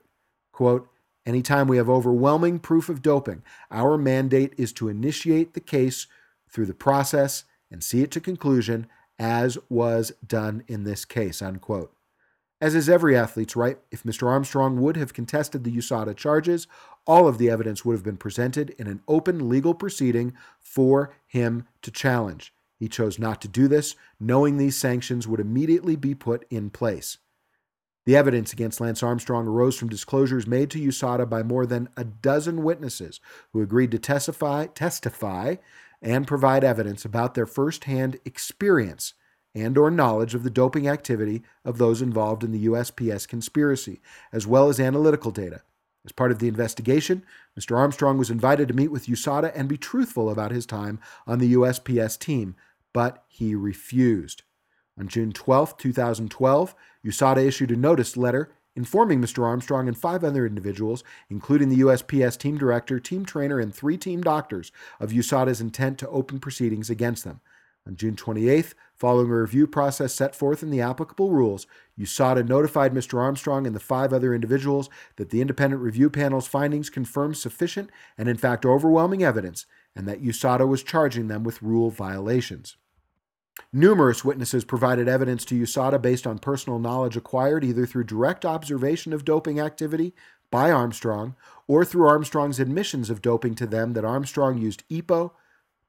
Quote, Anytime we have overwhelming proof of doping, our mandate is to initiate the case through the process and see it to conclusion, as was done in this case, unquote. As is every athlete's right, if Mr. Armstrong would have contested the USADA charges, all of the evidence would have been presented in an open legal proceeding for him to challenge. He chose not to do this, knowing these sanctions would immediately be put in place. The evidence against Lance Armstrong arose from disclosures made to USADA by more than a dozen witnesses who agreed to testify, testify and provide evidence about their firsthand experience and or knowledge of the doping activity of those involved in the USPS conspiracy, as well as analytical data. As part of the investigation, Mr. Armstrong was invited to meet with USADA and be truthful about his time on the USPS team, but he refused. On June 12, 2012, USADA issued a notice letter informing Mr. Armstrong and five other individuals, including the USPS team director, team trainer, and three team doctors, of USADA's intent to open proceedings against them. On June 28th, following a review process set forth in the applicable rules, USADA notified Mr. Armstrong and the five other individuals that the independent review panel's findings confirmed sufficient and, in fact, overwhelming evidence, and that USADA was charging them with rule violations. Numerous witnesses provided evidence to USADA based on personal knowledge acquired either through direct observation of doping activity by Armstrong or through Armstrong's admissions of doping to them that Armstrong used EPO,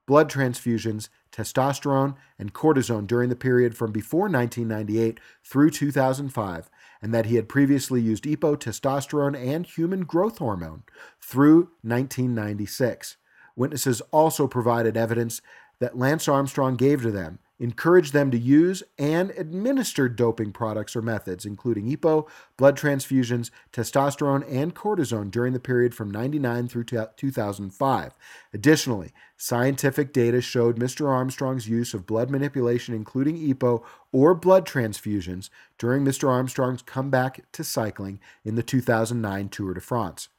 blood transfusions, testosterone, and cortisone during the period from before 1998 through 2005, and that he had previously used EPO, testosterone, and human growth hormone through 1996. Witnesses also provided evidence that Lance Armstrong gave to them encouraged them to use and administer doping products or methods, including EPO, blood transfusions, testosterone, and cortisone during the period from 99 through 2005. Additionally, scientific data showed Mr. Armstrong's use of blood manipulation, including EPO or blood transfusions, during Mr. Armstrong's comeback to cycling in the 2009 Tour de France.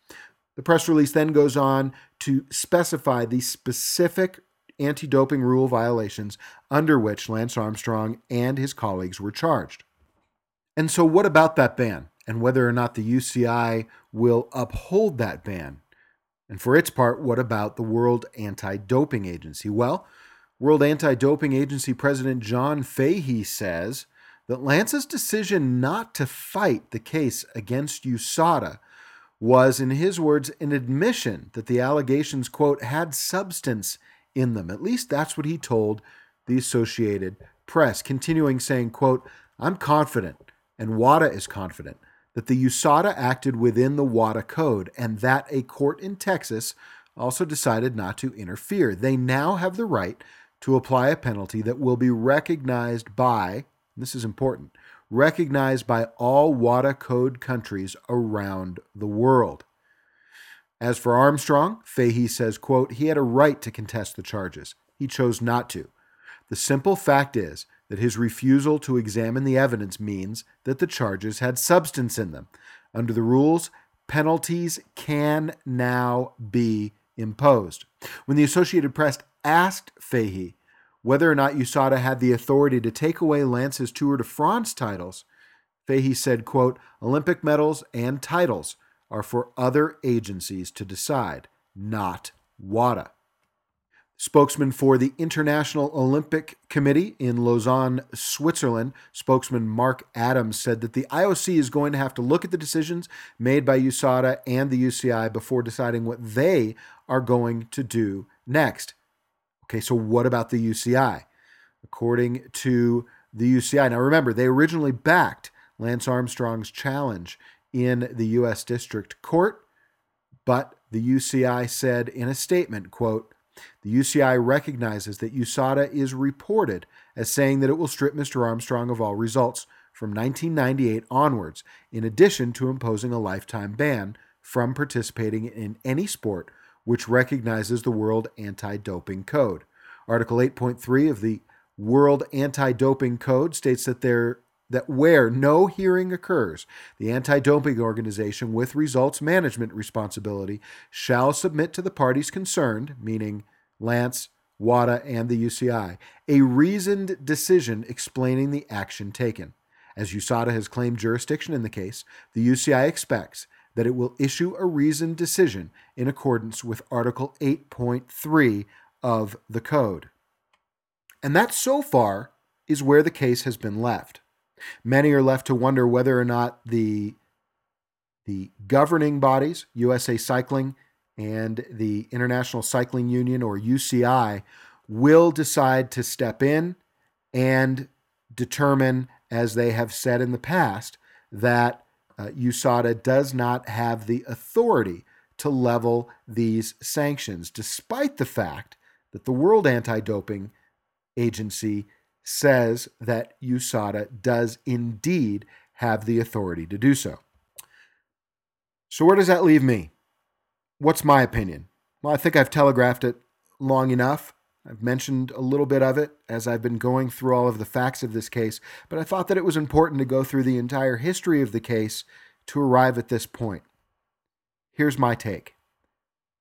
The press release then goes on to specify the specific anti doping rule violations under which Lance Armstrong and his colleagues were charged. And so, what about that ban and whether or not the UCI will uphold that ban? And for its part, what about the World Anti Doping Agency? Well, World Anti Doping Agency President John Fahey says that Lance's decision not to fight the case against USADA was, in his words, an admission that the allegations, quote, had substance in them. At least that's what he told the Associated Press, continuing saying, quote, I'm confident, and WADA is confident, that the USADA acted within the WADA code and that a court in Texas also decided not to interfere. They now have the right to apply a penalty that will be recognized by, this is important, recognized by all WADA code countries around the world. As for Armstrong, Fahey says, quote, he had a right to contest the charges. He chose not to. The simple fact is that his refusal to examine the evidence means that the charges had substance in them. Under the rules, penalties can now be imposed. When the Associated Press asked Fahey whether or not USADA had the authority to take away Lance's Tour de France titles, Fahey said, quote, Olympic medals and titles are for other agencies to decide, not WADA. Spokesman for the International Olympic Committee in Lausanne, Switzerland, spokesman Mark Adams said that the IOC is going to have to look at the decisions made by USADA and the UCI before deciding what they are going to do next. Okay, so what about the UCI? According to the UCI, now remember, they originally backed Lance Armstrong's challenge in the U.S. District Court, but the UCI said in a statement, quote, the UCI recognizes that USADA is reported as saying that it will strip Mr. Armstrong of all results from 1998 onwards, in addition to imposing a lifetime ban from participating in any sport which recognizes the World Anti Doping Code. Article 8.3 of the World Anti Doping Code states that there that where no hearing occurs, the anti doping organization with results management responsibility shall submit to the parties concerned, meaning Lance, WADA, and the UCI, a reasoned decision explaining the action taken. As USADA has claimed jurisdiction in the case, the UCI expects that it will issue a reasoned decision in accordance with Article 8.3 of the Code. And that so far is where the case has been left. Many are left to wonder whether or not the the governing bodies, USA Cycling and the International Cycling Union or UCI, will decide to step in and determine, as they have said in the past, that uh, USADA does not have the authority to level these sanctions, despite the fact that the World Anti Doping Agency says that USADA does indeed have the authority to do so. So, where does that leave me? What's my opinion? Well, I think I've telegraphed it long enough. I've mentioned a little bit of it as I've been going through all of the facts of this case, but I thought that it was important to go through the entire history of the case to arrive at this point. Here's my take.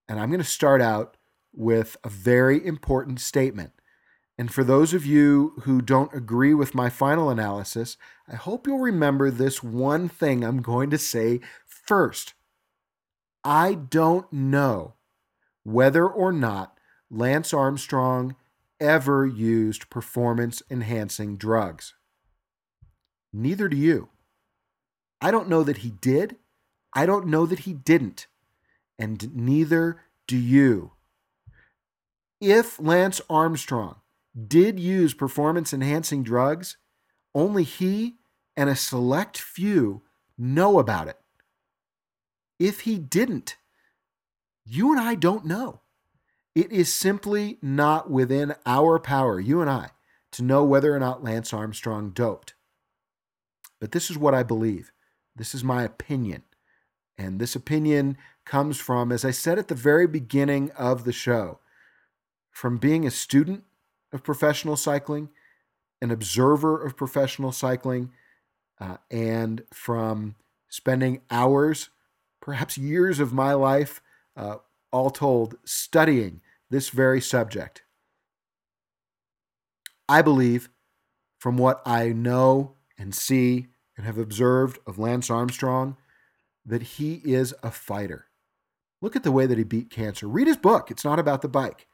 And I'm going to start out with a very important statement. And for those of you who don't agree with my final analysis, I hope you'll remember this one thing I'm going to say first. I don't know whether or not Lance Armstrong ever used performance enhancing drugs. Neither do you. I don't know that he did. I don't know that he didn't. And neither do you. If Lance Armstrong did use performance enhancing drugs, only he and a select few know about it. If he didn't, you and I don't know. It is simply not within our power, you and I, to know whether or not Lance Armstrong doped. But this is what I believe. This is my opinion. And this opinion comes from, as I said at the very beginning of the show, from being a student of professional cycling, an observer of professional cycling, uh, and from spending hours, perhaps years of my life, uh, all told, studying this very subject. I believe, from what I know and see and have observed of Lance Armstrong, that he is a fighter. Look at the way that he beat cancer. Read his book. It's not about the bike.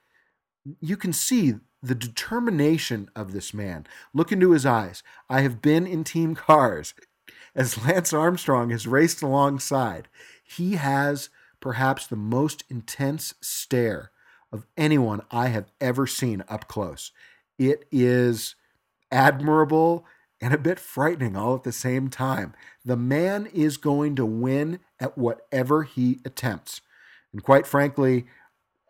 You can see the determination of this man. Look into his eyes. I have been in team cars as Lance Armstrong has raced alongside. He has perhaps the most intense stare of anyone I have ever seen up close. It is admirable and a bit frightening all at the same time. The man is going to win at whatever he attempts. And quite frankly,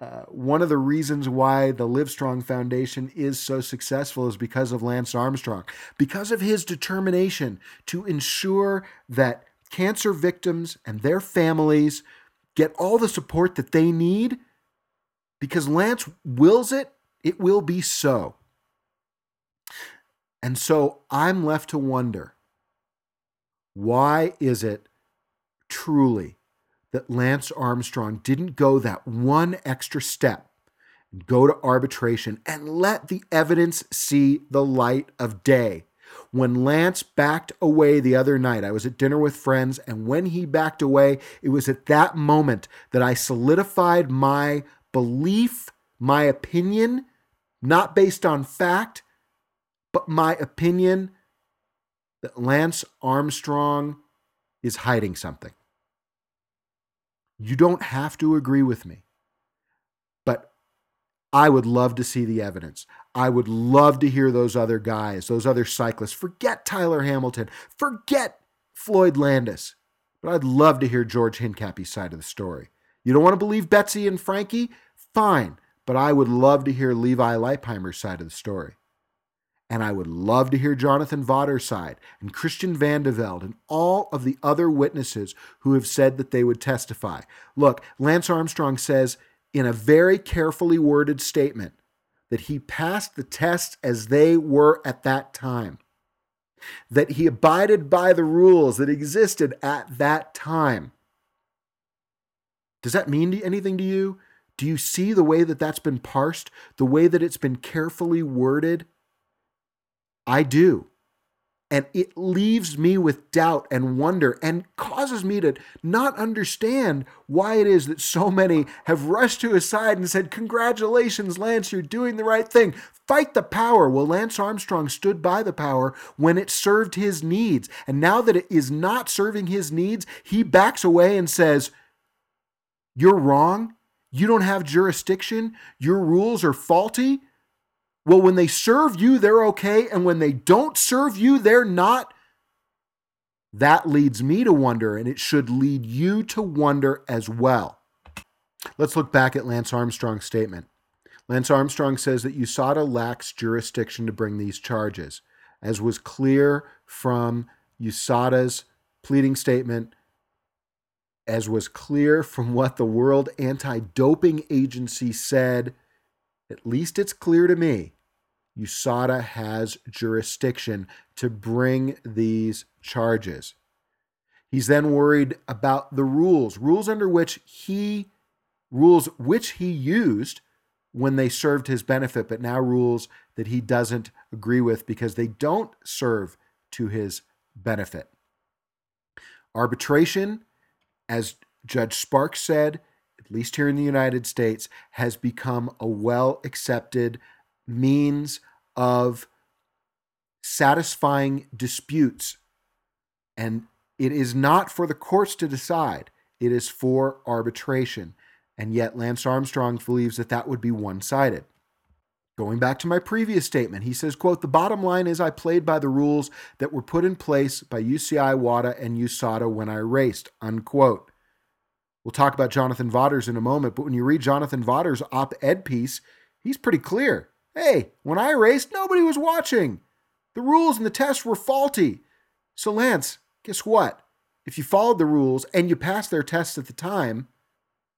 uh, one of the reasons why the Livestrong Foundation is so successful is because of Lance Armstrong, because of his determination to ensure that cancer victims and their families get all the support that they need. Because Lance wills it, it will be so. And so I'm left to wonder why is it truly that Lance Armstrong didn't go that one extra step and go to arbitration and let the evidence see the light of day. When Lance backed away the other night, I was at dinner with friends, and when he backed away, it was at that moment that I solidified my belief, my opinion, not based on fact, but my opinion that Lance Armstrong is hiding something. You don't have to agree with me. But I would love to see the evidence. I would love to hear those other guys, those other cyclists. Forget Tyler Hamilton. Forget Floyd Landis. But I'd love to hear George Hincapie's side of the story. You don't want to believe Betsy and Frankie? Fine. But I would love to hear Levi Leipheimer's side of the story. And I would love to hear Jonathan Vaughters' side and Christian Vande Velde and all of the other witnesses who have said that they would testify. Look, Lance Armstrong says in a very carefully worded statement that he passed the tests as they were at that time, that he abided by the rules that existed at that time. Does that mean anything to you? Do you see the way that that's been parsed, the way that it's been carefully worded? I do. And it leaves me with doubt and wonder and causes me to not understand why it is that so many have rushed to his side and said, Congratulations, Lance, you're doing the right thing. Fight the power. Well, Lance Armstrong stood by the power when it served his needs. And now that it is not serving his needs, he backs away and says, You're wrong. You don't have jurisdiction. Your rules are faulty. Well, when they serve you, they're okay. And when they don't serve you, they're not. That leads me to wonder, and it should lead you to wonder as well. Let's look back at Lance Armstrong's statement. Lance Armstrong says that USADA lacks jurisdiction to bring these charges, as was clear from USADA's pleading statement, as was clear from what the World Anti Doping Agency said. At least it's clear to me. USADA has jurisdiction to bring these charges. He's then worried about the rules, rules under which he rules which he used when they served his benefit, but now rules that he doesn't agree with because they don't serve to his benefit. Arbitration, as Judge Sparks said, least here in the United States, has become a well accepted means of satisfying disputes. And it is not for the courts to decide, it is for arbitration. And yet, Lance Armstrong believes that that would be one sided. Going back to my previous statement, he says, quote, the bottom line is I played by the rules that were put in place by UCI, WADA, and USADA when I raced, unquote. We'll talk about Jonathan Vaughters in a moment, but when you read Jonathan Vaughters' op-ed piece, he's pretty clear. Hey, when I raced, nobody was watching. The rules and the tests were faulty. So, Lance, guess what? If you followed the rules and you passed their tests at the time,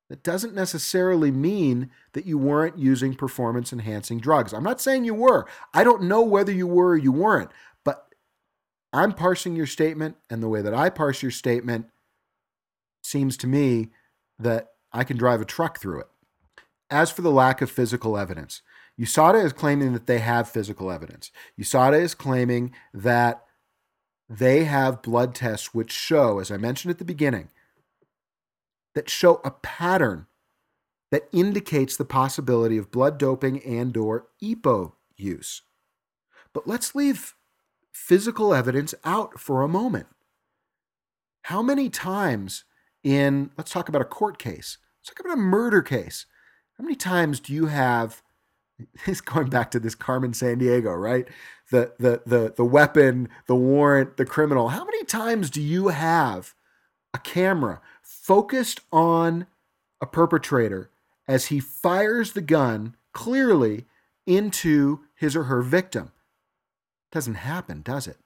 that doesn't necessarily mean that you weren't using performance enhancing drugs. I'm not saying you were. I don't know whether you were or you weren't, but I'm parsing your statement, and the way that I parse your statement seems to me that I can drive a truck through it. As for the lack of physical evidence, USADA is claiming that they have physical evidence. USADA is claiming that they have blood tests which show, as I mentioned at the beginning, that show a pattern that indicates the possibility of blood doping and or EPO use. But let's leave physical evidence out for a moment. How many times in let's talk about a court case. Let's talk about a murder case. How many times do you have it's going back to this Carmen Sandiego, right? The the the the weapon, the warrant, the criminal. How many times do you have a camera focused on a perpetrator as he fires the gun clearly into his or her victim. Doesn't happen, does it?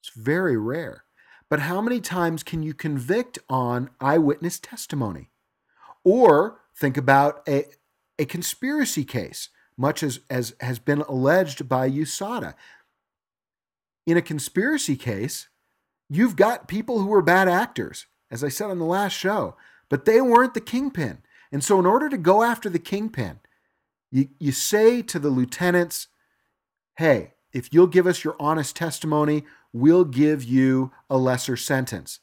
It's very rare. But how many times can you convict on eyewitness testimony? Or think about a, a conspiracy case, much as, as has been alleged by USADA. In a conspiracy case, you've got people who are bad actors as I said on the last show, but they weren't the kingpin. And so, in order to go after the kingpin, you, you say to the lieutenants, hey, if you'll give us your honest testimony, we'll give you a lesser sentence.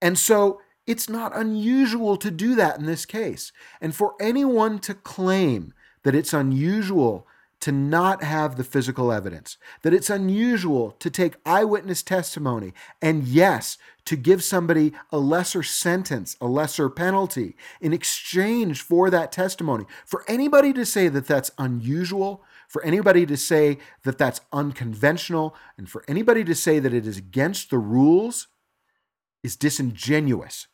And so, it's not unusual to do that in this case. And for anyone to claim that it's unusual to not have the physical evidence, that it's unusual to take eyewitness testimony, and yes, to give somebody a lesser sentence, a lesser penalty in exchange for that testimony. For anybody to say that that's unusual, for anybody to say that that's unconventional, and for anybody to say that it is against the rules is disingenuous.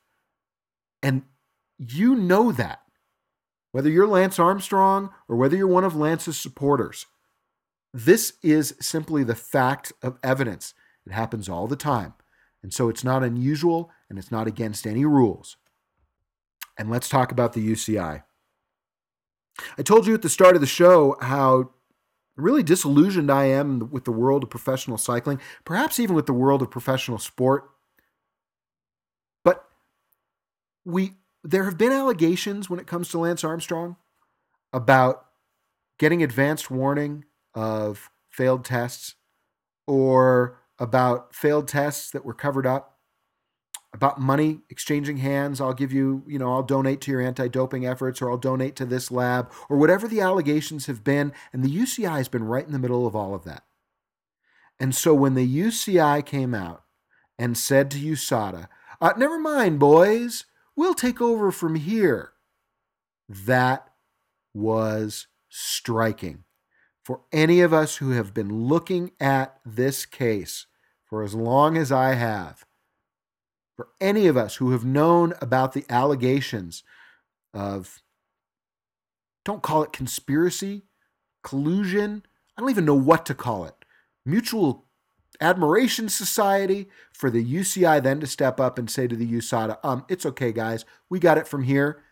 And you know that whether you're Lance Armstrong or whether you're one of Lance's supporters. This is simply the fact of evidence. It happens all the time. And so it's not unusual and it's not against any rules. And let's talk about the UCI. I told you at the start of the show how really disillusioned I am with the world of professional cycling, perhaps even with the world of professional sport. But we there have been allegations when it comes to Lance Armstrong about getting advanced warning of failed tests or about failed tests that were covered up about money exchanging hands i'll give you you know i'll donate to your anti-doping efforts or i'll donate to this lab or whatever the allegations have been and the uci has been right in the middle of all of that and so when the uci came out and said to usada uh, never mind boys We'll take over from here. That was striking. for any of us who have been looking at this case for as long as I have, for any of us who have known about the allegations of, don't call it conspiracy, collusion, I don't even know what to call it, mutual admiration society for the UCI then to step up and say to the USADA, um, it's okay, guys, we got it from here.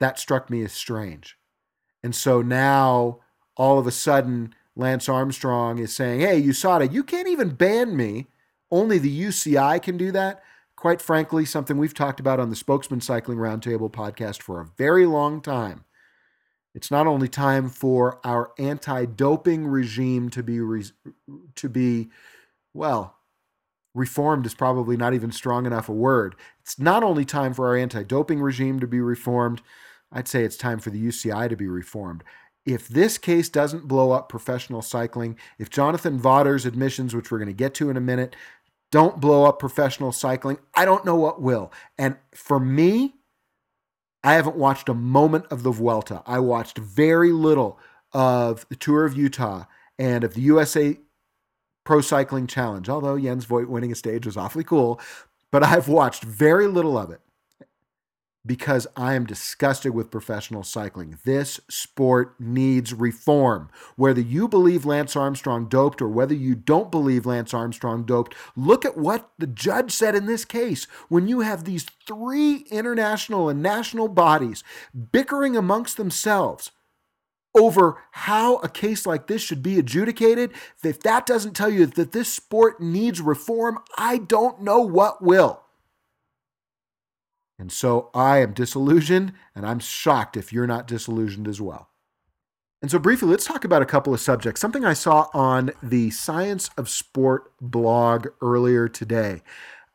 That struck me as strange. And so now all of a sudden, Lance Armstrong is saying, hey, USADA, you can't even ban me. Only the UCI can do that. Quite frankly, something we've talked about on the Spokesman Cycling Roundtable podcast for a very long time. It's not only time for our anti-doping regime to be re- to be well, reformed is probably not even strong enough a word. It's not only time for our anti-doping regime to be reformed, I'd say it's time for the UCI to be reformed. If this case doesn't blow up professional cycling, if Jonathan Vaughters' admissions, which we're going to get to in a minute, don't blow up professional cycling, I don't know what will. And for me, I haven't watched a moment of the Vuelta. I watched very little of the Tour of Utah and of the USA Pro Cycling Challenge, although Jens Voigt winning a stage was awfully cool. But I've watched very little of it because I am disgusted with professional cycling. This sport needs reform. Whether you believe Lance Armstrong doped or whether you don't believe Lance Armstrong doped, look at what the judge said in this case. When you have these three international and national bodies bickering amongst themselves over how a case like this should be adjudicated, if that doesn't tell you that this sport needs reform, I don't know what will. And so I am disillusioned, and I'm shocked if you're not disillusioned as well. And so, briefly, let's talk about a couple of subjects. Something I saw on the Science of Sport blog earlier today.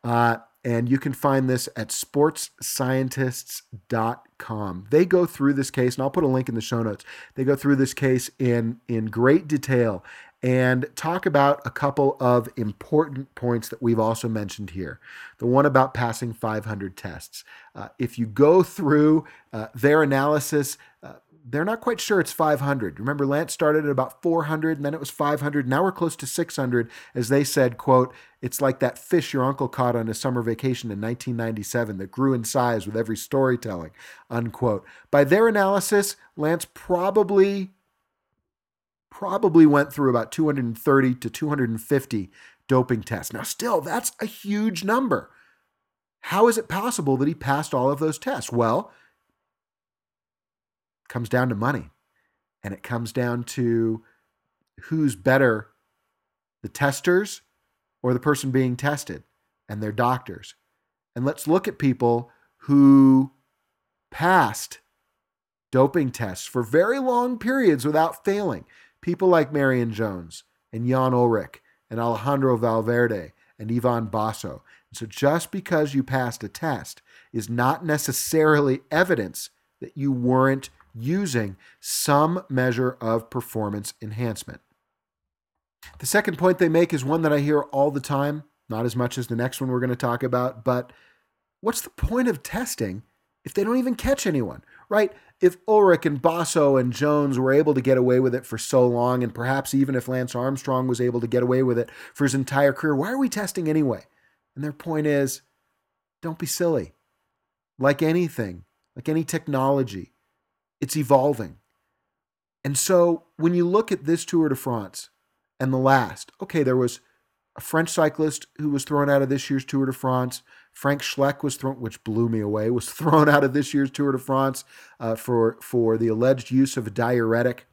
Uh, and you can find this at sportsscientists.com. They go through this case, and I'll put a link in the show notes. They go through this case in, in great detail and talk about a couple of important points that we've also mentioned here. The one about passing 500 tests. Uh, if you go through uh, their analysis, uh, they're not quite sure it's 500. Remember, Lance started at about 400, and then it was 500. Now we're close to 600. As they said, quote, it's like that fish your uncle caught on his summer vacation in 1997 that grew in size with every storytelling, unquote. By their analysis, Lance probably probably went through about 230 to 250 doping tests. Now, still, that's a huge number. How is it possible that he passed all of those tests? Well, it comes down to money. And it comes down to who's better, the testers or the person being tested and their doctors. And let's look at people who passed doping tests for very long periods without failing. People like Marion Jones and Jan Ullrich and Alejandro Valverde and Ivan Basso. And so just because you passed a test is not necessarily evidence that you weren't using some measure of performance enhancement. The second point they make is one that I hear all the time, not as much as the next one we're going to talk about, but what's the point of testing if they don't even catch anyone, right? If Ullrich and Basso and Jones were able to get away with it for so long, and perhaps even if Lance Armstrong was able to get away with it for his entire career, why are we testing anyway? And their point is don't be silly. Like anything, like any technology, it's evolving. And so when you look at this Tour de France and the last, okay, there was a French cyclist who was thrown out of this year's Tour de France. Frank Schleck was thrown, which blew me away, was thrown out of this year's Tour de France uh, for for the alleged use of a diuretic.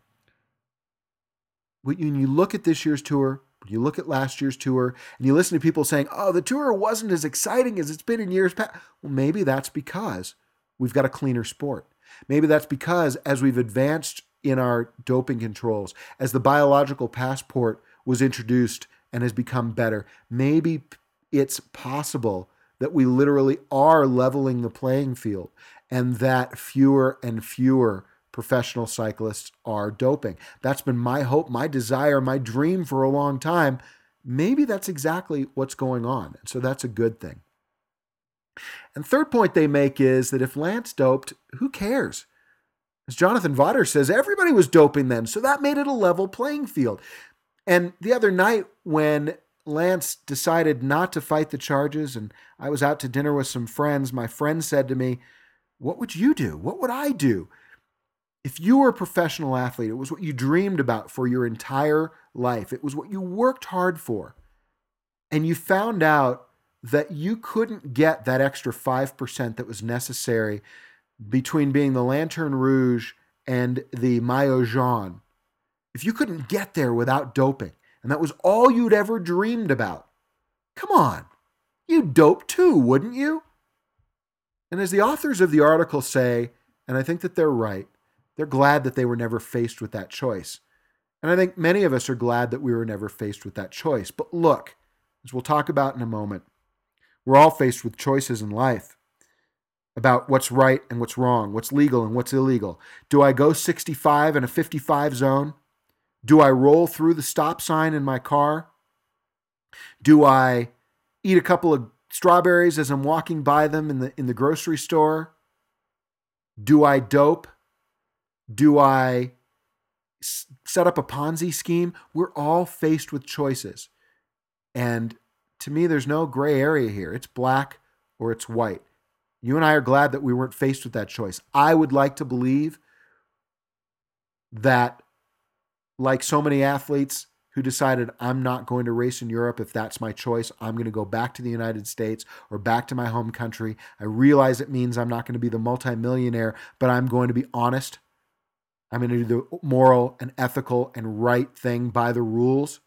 When you look at this year's tour, when you look at last year's tour, and you listen to people saying, "Oh, the tour wasn't as exciting as it's been in years past," well, maybe that's because we've got a cleaner sport. Maybe that's because as we've advanced in our doping controls, as the biological passport was introduced and has become better. Maybe it's possible that we literally are leveling the playing field and that fewer and fewer professional cyclists are doping. That's been my hope, my desire, my dream for a long time. Maybe that's exactly what's going on. And so that's a good thing. And third point they make is that if Lance doped, who cares? As Jonathan Vaughters says, everybody was doping then, so that made it a level playing field. And the other night, when Lance decided not to fight the charges, and I was out to dinner with some friends, my friend said to me, What would you do? What would I do? If you were a professional athlete, it was what you dreamed about for your entire life, it was what you worked hard for, and you found out that you couldn't get that extra 5% that was necessary between being the Lanterne Rouge and the Maillot Jaune, if you couldn't get there without doping, and that was all you'd ever dreamed about, come on, you'd dope too, wouldn't you? And as the authors of the article say, and I think that they're right, they're glad that they were never faced with that choice. And I think many of us are glad that we were never faced with that choice. But look, as we'll talk about in a moment, we're all faced with choices in life about what's right and what's wrong, what's legal and what's illegal. Do I go 65 in a 55 zone? Do I roll through the stop sign in my car? Do I eat a couple of strawberries as I'm walking by them in the in the grocery store? Do I dope? Do I set up a Ponzi scheme? We're all faced with choices. And to me there's no gray area here. It's black or it's white. You and I are glad that we weren't faced with that choice. I would like to believe that, like so many athletes who decided, I'm not going to race in Europe if that's my choice, I'm going to go back to the United States or back to my home country. I realize it means I'm not going to be the multimillionaire, but I'm going to be honest. I'm going to do the moral and ethical and right thing by the rules.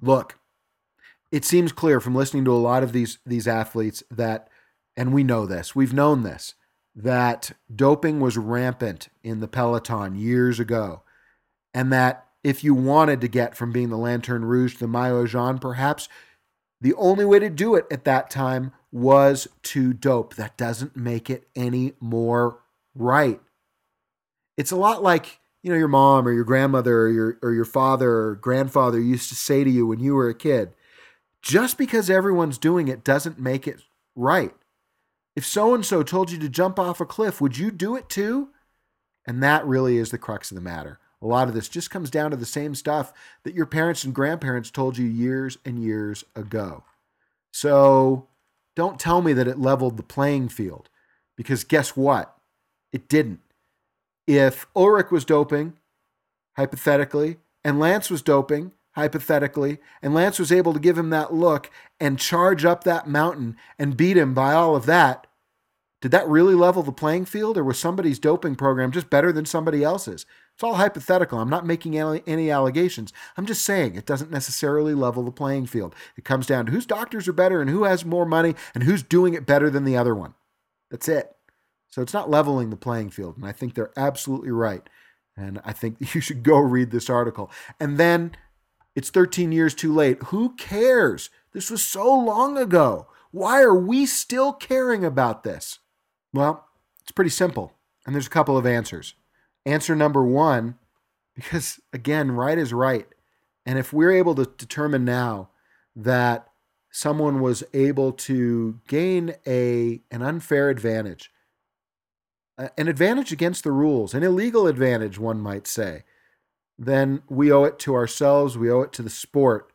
Look, it seems clear from listening to a lot of these these athletes that and we know this, we've known this, that doping was rampant in the peloton years ago. And that if you wanted to get from being the Lanterne Rouge to the Maillot Jaune, perhaps the only way to do it at that time was to dope. That doesn't make it any more right. It's a lot like, you know, your mom or your grandmother or your or your father or grandfather used to say to you when you were a kid, just because everyone's doing it doesn't make it right. If so and so told you to jump off a cliff, would you do it too? And that really is the crux of the matter. A lot of this just comes down to the same stuff that your parents and grandparents told you years and years ago. So don't tell me that it leveled the playing field because guess what? It didn't. If Ullrich was doping, hypothetically, and Lance was doping, hypothetically, and Lance was able to give him that look and charge up that mountain and beat him by all of that, did that really level the playing field, or was somebody's doping program just better than somebody else's? It's all hypothetical. I'm not making any allegations. I'm just saying it doesn't necessarily level the playing field. It comes down to whose doctors are better and who has more money and who's doing it better than the other one. That's it. So it's not leveling the playing field. And I think they're absolutely right. And I think you should go read this article. And then it's 13 years too late. Who cares? This was so long ago. Why are we still caring about this? Well, it's pretty simple. And there's a couple of answers. Answer number one, because again, right is right. And if we're able to determine now that someone was able to gain a an unfair advantage, uh, an advantage against the rules, an illegal advantage, one might say, then we owe it to ourselves, we owe it to the sport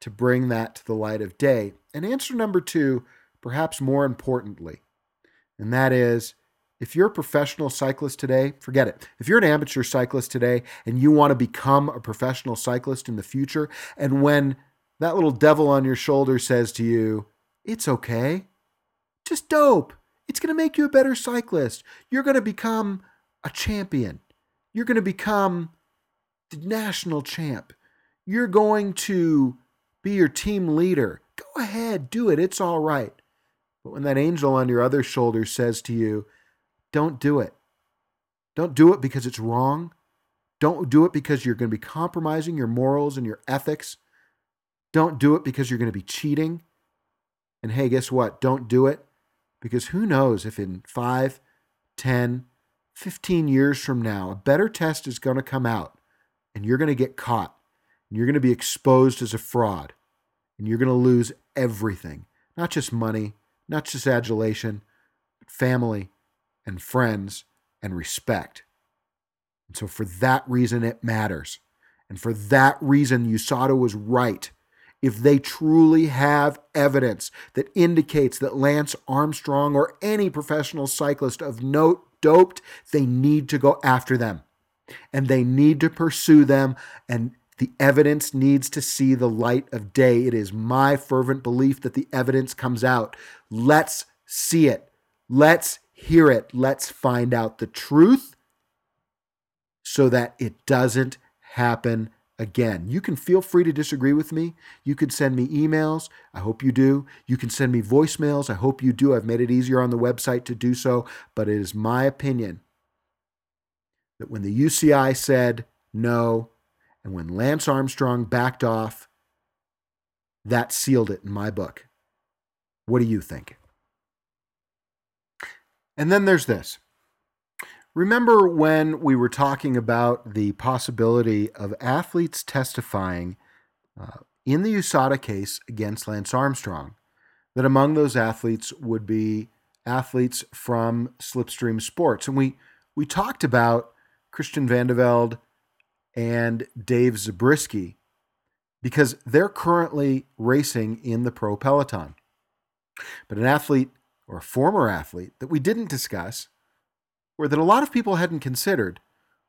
to bring that to the light of day. And answer number two, perhaps more importantly, and that is if you're a professional cyclist today, forget it. If you're an amateur cyclist today and you want to become a professional cyclist in the future, and when that little devil on your shoulder says to you, it's okay, just dope. It's going to make you a better cyclist. You're going to become a champion. You're going to become the national champ. You're going to be your team leader. Go ahead, do it. It's all right. But when that angel on your other shoulder says to you, don't do it. Don't do it because it's wrong. Don't do it because you're going to be compromising your morals and your ethics. Don't do it because you're going to be cheating. And hey, guess what? Don't do it because who knows if in 5, 10, 15 years from now, a better test is going to come out and you're going to get caught and you're going to be exposed as a fraud and you're going to lose everything not just money, not just adulation, but family and friends and respect. And so, for that reason, it matters. And for that reason, USADA was right. If they truly have evidence that indicates that Lance Armstrong or any professional cyclist of note doped, they need to go after them. And they need to pursue them. And the evidence needs to see the light of day. It is my fervent belief that the evidence comes out. Let's see it. Let's hear it. Let's find out the truth so that it doesn't happen again. You can feel free to disagree with me. You can send me emails. I hope you do. You can send me voicemails. I hope you do. I've made it easier on the website to do so. But it is my opinion that when the UCI said no, and when Lance Armstrong backed off, that sealed it in my book. What do you think? And then there's this. Remember when we were talking about the possibility of athletes testifying uh, in the USADA case against Lance Armstrong? That among those athletes would be athletes from Slipstream Sports. And we, we talked about Christian Vande Velde and Dave Zabriskie because they're currently racing in the pro peloton. But an athlete or a former athlete that we didn't discuss or that a lot of people hadn't considered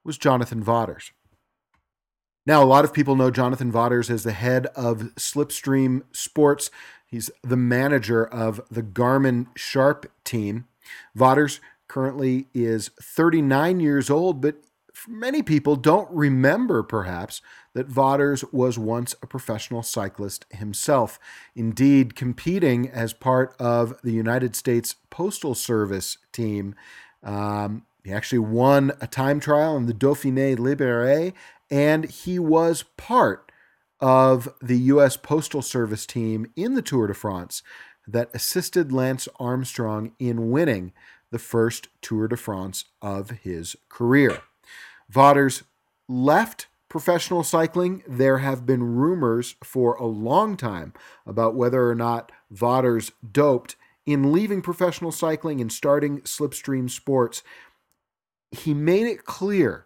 was Jonathan Vaughters. Now, a lot of people know Jonathan Vaughters as the head of Slipstream Sports. He's the manager of the Garmin Sharp team. Vaughters currently is 39 years old, but many people don't remember, perhaps, that Vaughters was once a professional cyclist himself. Indeed, competing as part of the United States Postal Service team. Um, he actually won a time trial in the Dauphiné Libéré, and he was part of the U.S. Postal Service team in the Tour de France that assisted Lance Armstrong in winning the first Tour de France of his career. Vaughters left professional cycling. There have been rumors for a long time about whether or not Vaughters doped in leaving professional cycling and starting Slipstream Sports. He made it clear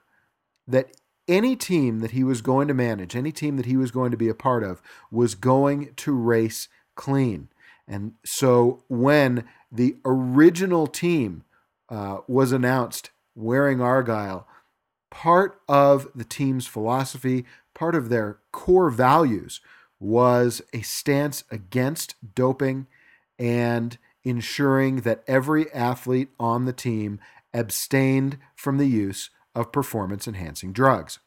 that any team that he was going to manage, any team that he was going to be a part of, was going to race clean. And so when the original team uh, was announced wearing Argyle, part of the team's philosophy, part of their core values was a stance against doping and ensuring that every athlete on the team abstained from the use of performance enhancing drugs.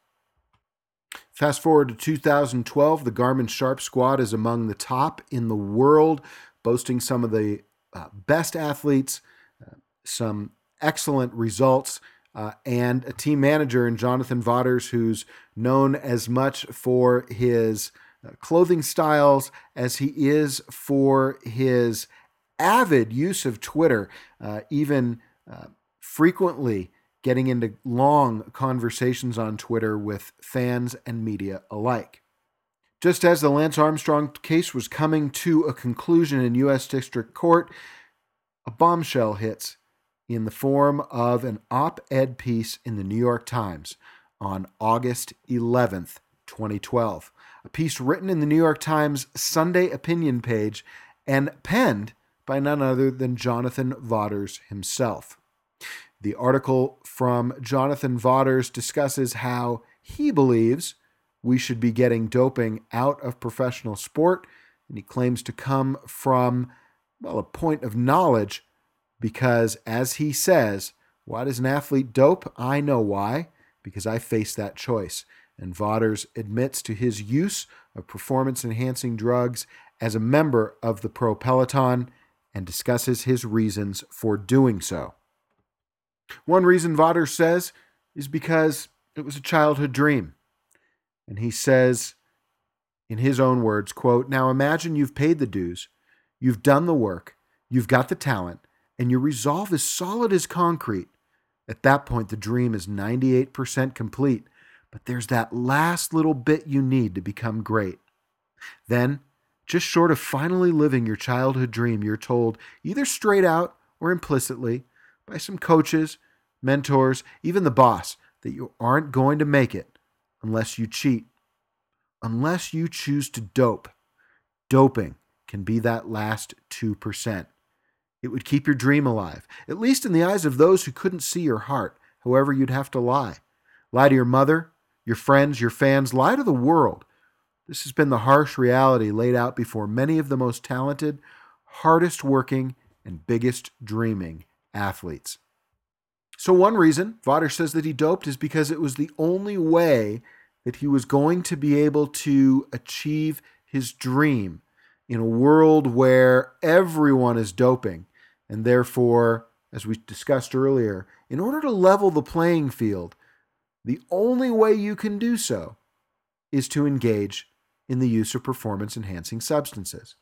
Fast forward to 2012, the Garmin Sharp squad is among the top in the world, boasting some of the uh, best athletes, uh, some excellent results, uh, and a team manager in Jonathan Vaughters, who's known as much for his uh, clothing styles as he is for his avid use of Twitter, uh, even uh, frequently getting into long conversations on Twitter with fans and media alike. Just as the Lance Armstrong case was coming to a conclusion in U.S. District Court, a bombshell hits in the form of an op ed piece in the New York Times on August 11th, 2012. A piece written in the New York Times Sunday opinion page and penned by none other than Jonathan Vaughters himself. The article from Jonathan Vaughters discusses how he believes we should be getting doping out of professional sport, and he claims to come from, well, a point of knowledge because, as he says, why does an athlete dope? I know why, because I faced that choice. And Vaughters admits to his use of performance enhancing drugs as a member of the Pro Peloton and discusses his reasons for doing so. One reason Vaughters says is because it was a childhood dream. And he says, in his own words, quote, Now imagine you've paid the dues, you've done the work, you've got the talent, and your resolve is solid as concrete, at that point the dream is 98% complete. But there's that last little bit you need to become great. Then, just short of finally living your childhood dream, you're told, either straight out or implicitly, by some coaches, mentors, even the boss, that you aren't going to make it unless you cheat, unless you choose to dope. Doping can be that last 2%. It would keep your dream alive, at least in the eyes of those who couldn't see your heart, however, you'd have to lie. Lie to your mother, your friends, your fans, lie to the world. This has been the harsh reality laid out before many of the most talented, hardest working, and biggest dreaming athletes. So, one reason Vaughters says that he doped is because it was the only way that he was going to be able to achieve his dream in a world where everyone is doping. And therefore, as we discussed earlier, in order to level the playing field, the only way you can do so is to engage in the use of performance enhancing substances.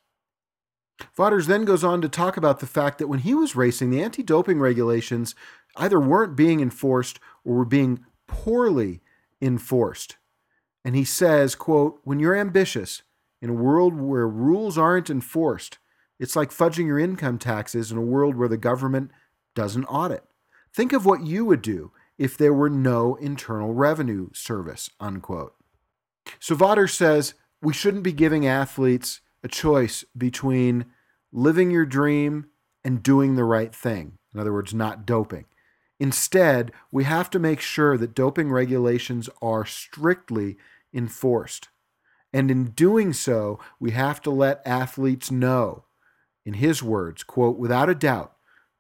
Vaughters then goes on to talk about the fact that when he was racing, the anti doping regulations either weren't being enforced or were being poorly enforced. And he says, quote, when you're ambitious in a world where rules aren't enforced, it's like fudging your income taxes in a world where the government doesn't audit. Think of what you would do if there were no internal revenue service, unquote. So Vaughters says we shouldn't be giving athletes a choice between living your dream and doing the right thing. In other words, not doping. Instead, we have to make sure that doping regulations are strictly enforced. And in doing so, we have to let athletes know, in his words, quote, without a doubt,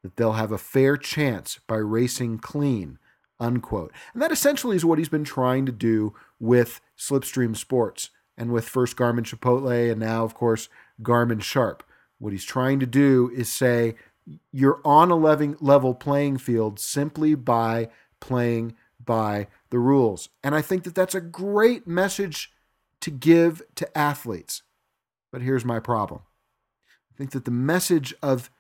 that they'll have a fair chance by racing clean, unquote. And that essentially is what he's been trying to do with Slipstream Sports and with first Garmin Chipotle and now, of course, Garmin Sharp. What he's trying to do is say, you're on a level playing field simply by playing by the rules. And I think that that's a great message to give to athletes. But here's my problem think that the message of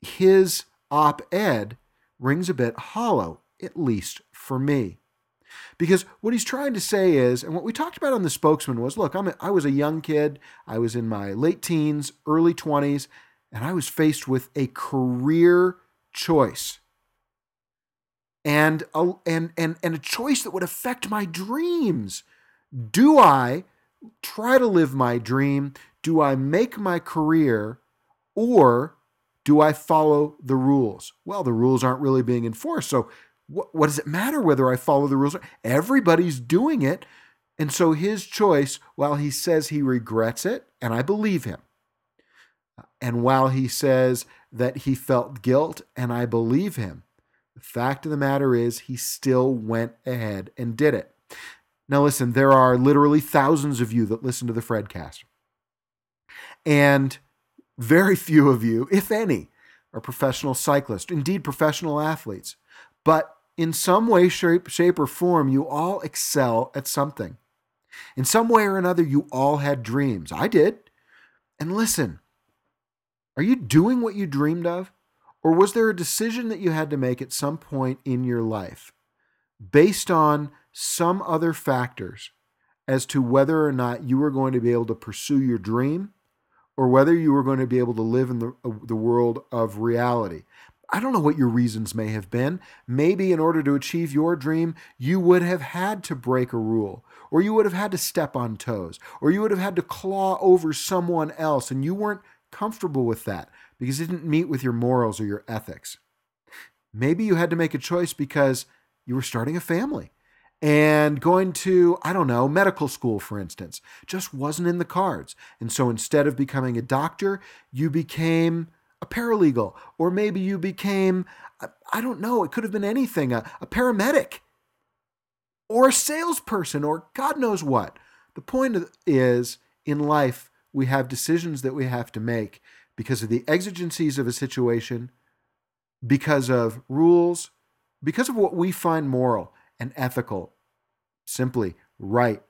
his op ed rings a bit hollow, at least for me. Because what he's trying to say is, and what we talked about on the spokesman was look, I'm a, I was a young kid. I was in my late teens, early 20s, and I was faced with a career choice. And a, and, and, and a choice that would affect my dreams. Do I try to live my dream? Do I make my career? Or do I follow the rules? Well, the rules aren't really being enforced. So, what, what does it matter whether I follow the rules? Everybody's doing it. And so, his choice, while he says he regrets it, and I believe him, and while he says that he felt guilt, and I believe him, the fact of the matter is he still went ahead and did it. Now, listen, there are literally thousands of you that listen to the Fredcast. And very few of you, if any, are professional cyclists, indeed professional athletes. But in some way, shape, shape, or form, you all excel at something. In some way or another, you all had dreams. I did. And listen, are you doing what you dreamed of? Or was there a decision that you had to make at some point in your life based on some other factors as to whether or not you were going to be able to pursue your dream or whether you were going to be able to live in the, uh, the world of reality? I don't know what your reasons may have been. Maybe in order to achieve your dream, you would have had to break a rule, or you would have had to step on toes, or you would have had to claw over someone else, and you weren't comfortable with that because it didn't meet with your morals or your ethics. Maybe you had to make a choice because you were starting a family and going to, I don't know, medical school, for instance, just wasn't in the cards. And so instead of becoming a doctor, you became a paralegal, or maybe you became, I don't know, it could have been anything, a, a paramedic, or a salesperson, or God knows what. The point is, in life, we have decisions that we have to make because of the exigencies of a situation, because of rules, because of what we find moral and ethical, simply right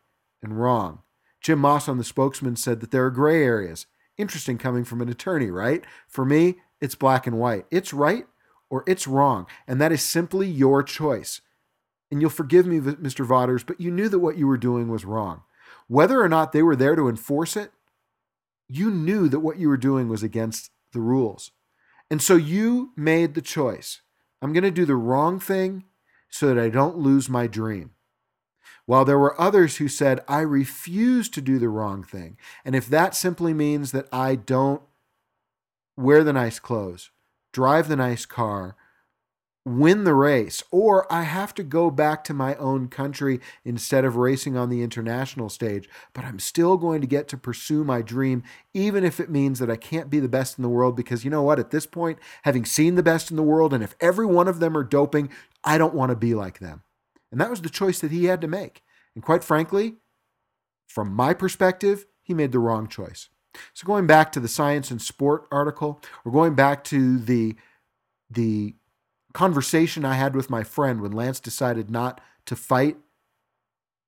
and wrong. Jim Moss on The Spokesman said that there are gray areas. Interesting coming from an attorney, right? For me, it's black and white. It's right or it's wrong. And that is simply your choice. And you'll forgive me, Mr. Vaughters, but you knew that what you were doing was wrong. Whether or not they were there to enforce it, you knew that what you were doing was against the rules. And so you made the choice. I'm going to do the wrong thing so that I don't lose my dream. While there were others who said, I refuse to do the wrong thing. And if that simply means that I don't wear the nice clothes, drive the nice car, win the race, or I have to go back to my own country instead of racing on the international stage, but I'm still going to get to pursue my dream, even if it means that I can't be the best in the world. Because you know what? At this point, having seen the best in the world, and if every one of them are doping, I don't want to be like them. And that was the choice that he had to make. And quite frankly, from my perspective, he made the wrong choice. So going back to the science and sport article, or going back to the the conversation I had with my friend when Lance decided not to fight.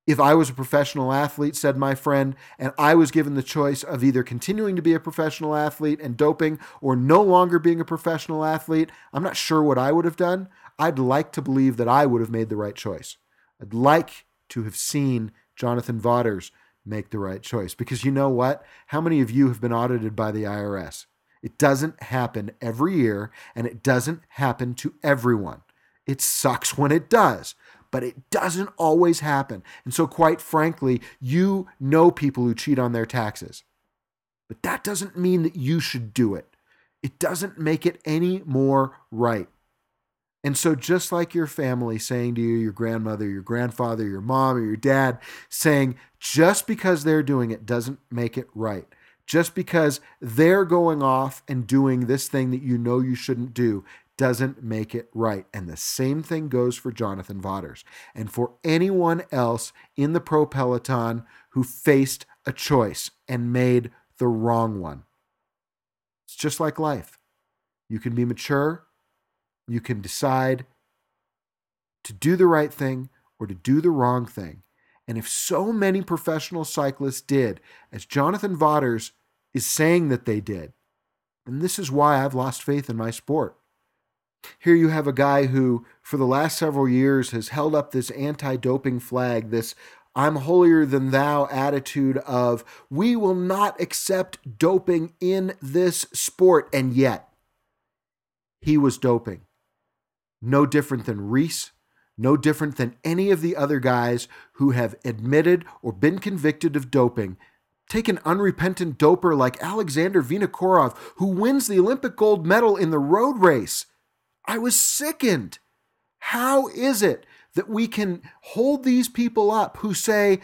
If I was a professional athlete, said my friend, and I was given the choice of either continuing to be a professional athlete and doping or no longer being a professional athlete, I'm not sure what I would have done. I'd like to believe that I would have made the right choice. I'd like to have seen Jonathan Vaughters make the right choice because you know what? How many of you have been audited by the IRS? It doesn't happen every year and it doesn't happen to everyone. It sucks when it does, but it doesn't always happen. And so, quite frankly, you know people who cheat on their taxes. But that doesn't mean that you should do it. It doesn't make it any more right. And so, just like your family saying to you, your grandmother, your grandfather, your mom, or your dad, saying just because they're doing it doesn't make it right just because they're going off and doing this thing that you know you shouldn't do doesn't make it right. And the same thing goes for Jonathan Vaughters and for anyone else in the pro peloton who faced a choice and made the wrong one. It's just like life. You can be mature, you can decide to do the right thing or to do the wrong thing. And if so many professional cyclists did, as Jonathan Vaughters is saying that they did. And this is why I've lost faith in my sport. Here you have a guy who, for the last several years, has held up this anti doping flag, this I'm holier than thou attitude of we will not accept doping in this sport. And yet, he was doping. No different than Riis, no different than any of the other guys who have admitted or been convicted of doping Take an unrepentant doper like Alexander Vinokurov, who wins the Olympic gold medal in the road race. I was sickened. How is it that we can hold these people up who say,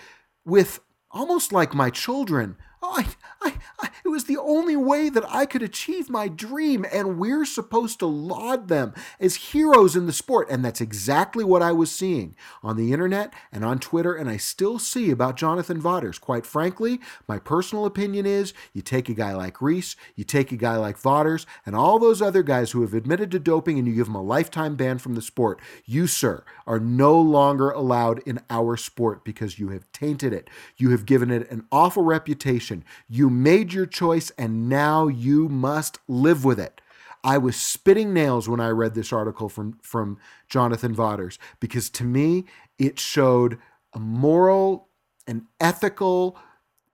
with almost like my children, oh, I, I, I, it was the only way that I could achieve my dream, and we're supposed to laud them as heroes in the sport. And that's exactly what I was seeing on the internet and on Twitter, and I still see about Jonathan Vaughters. Quite frankly, my personal opinion is you take a guy like Riis, you take a guy like Vaughters, and all those other guys who have admitted to doping, and you give them a lifetime ban from the sport. You, sir, are no longer allowed in our sport because you have tainted it. You have given it an awful reputation. You made your choice and now you must live with it. I was spitting nails when I read this article from, from Jonathan Vaughters because to me, it showed a moral and ethical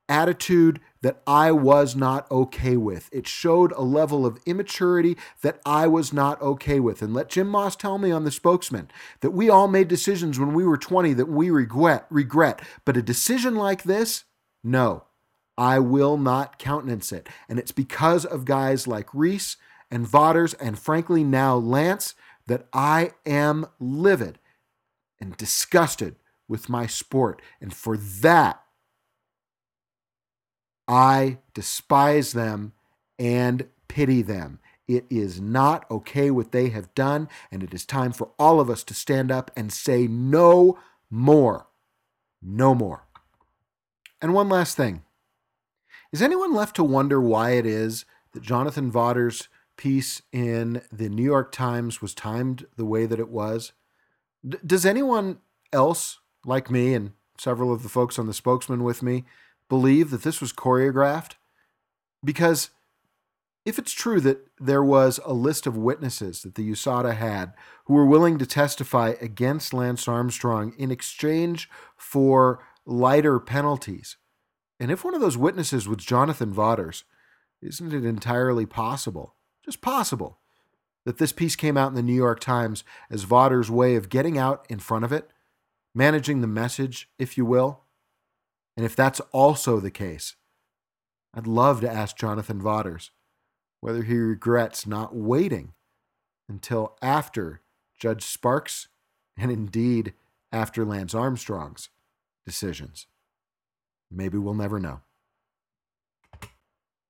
attitude that I was not okay with. It showed a level of immaturity that I was not okay with. And let Jim Moss tell me on the spokesman that we all made decisions when we were 20 that we regret, regret. But a decision like this, no. I will not countenance it. And it's because of guys like Riis and Vaughters and frankly now Lance that I am livid and disgusted with my sport. And for that, I despise them and pity them. It is not okay what they have done, and it is time for all of us to stand up and say no more. No more. And one last thing. Is anyone left to wonder why it is that Jonathan Vaughters' piece in the New York Times was timed the way that it was? D- does anyone else, like me and several of the folks on the spokesman with me, believe that this was choreographed? Because if it's true that there was a list of witnesses that the USADA had who were willing to testify against Lance Armstrong in exchange for lighter penalties, and if one of those witnesses was Jonathan Vaughters, isn't it entirely possible, just possible, that this piece came out in the New York Times as Vaughters' way of getting out in front of it, managing the message, if you will. And if that's also the case, I'd love to ask Jonathan Vaughters whether he regrets not waiting until after Judge Sparks and indeed after Lance Armstrong's decisions. Maybe we'll never know.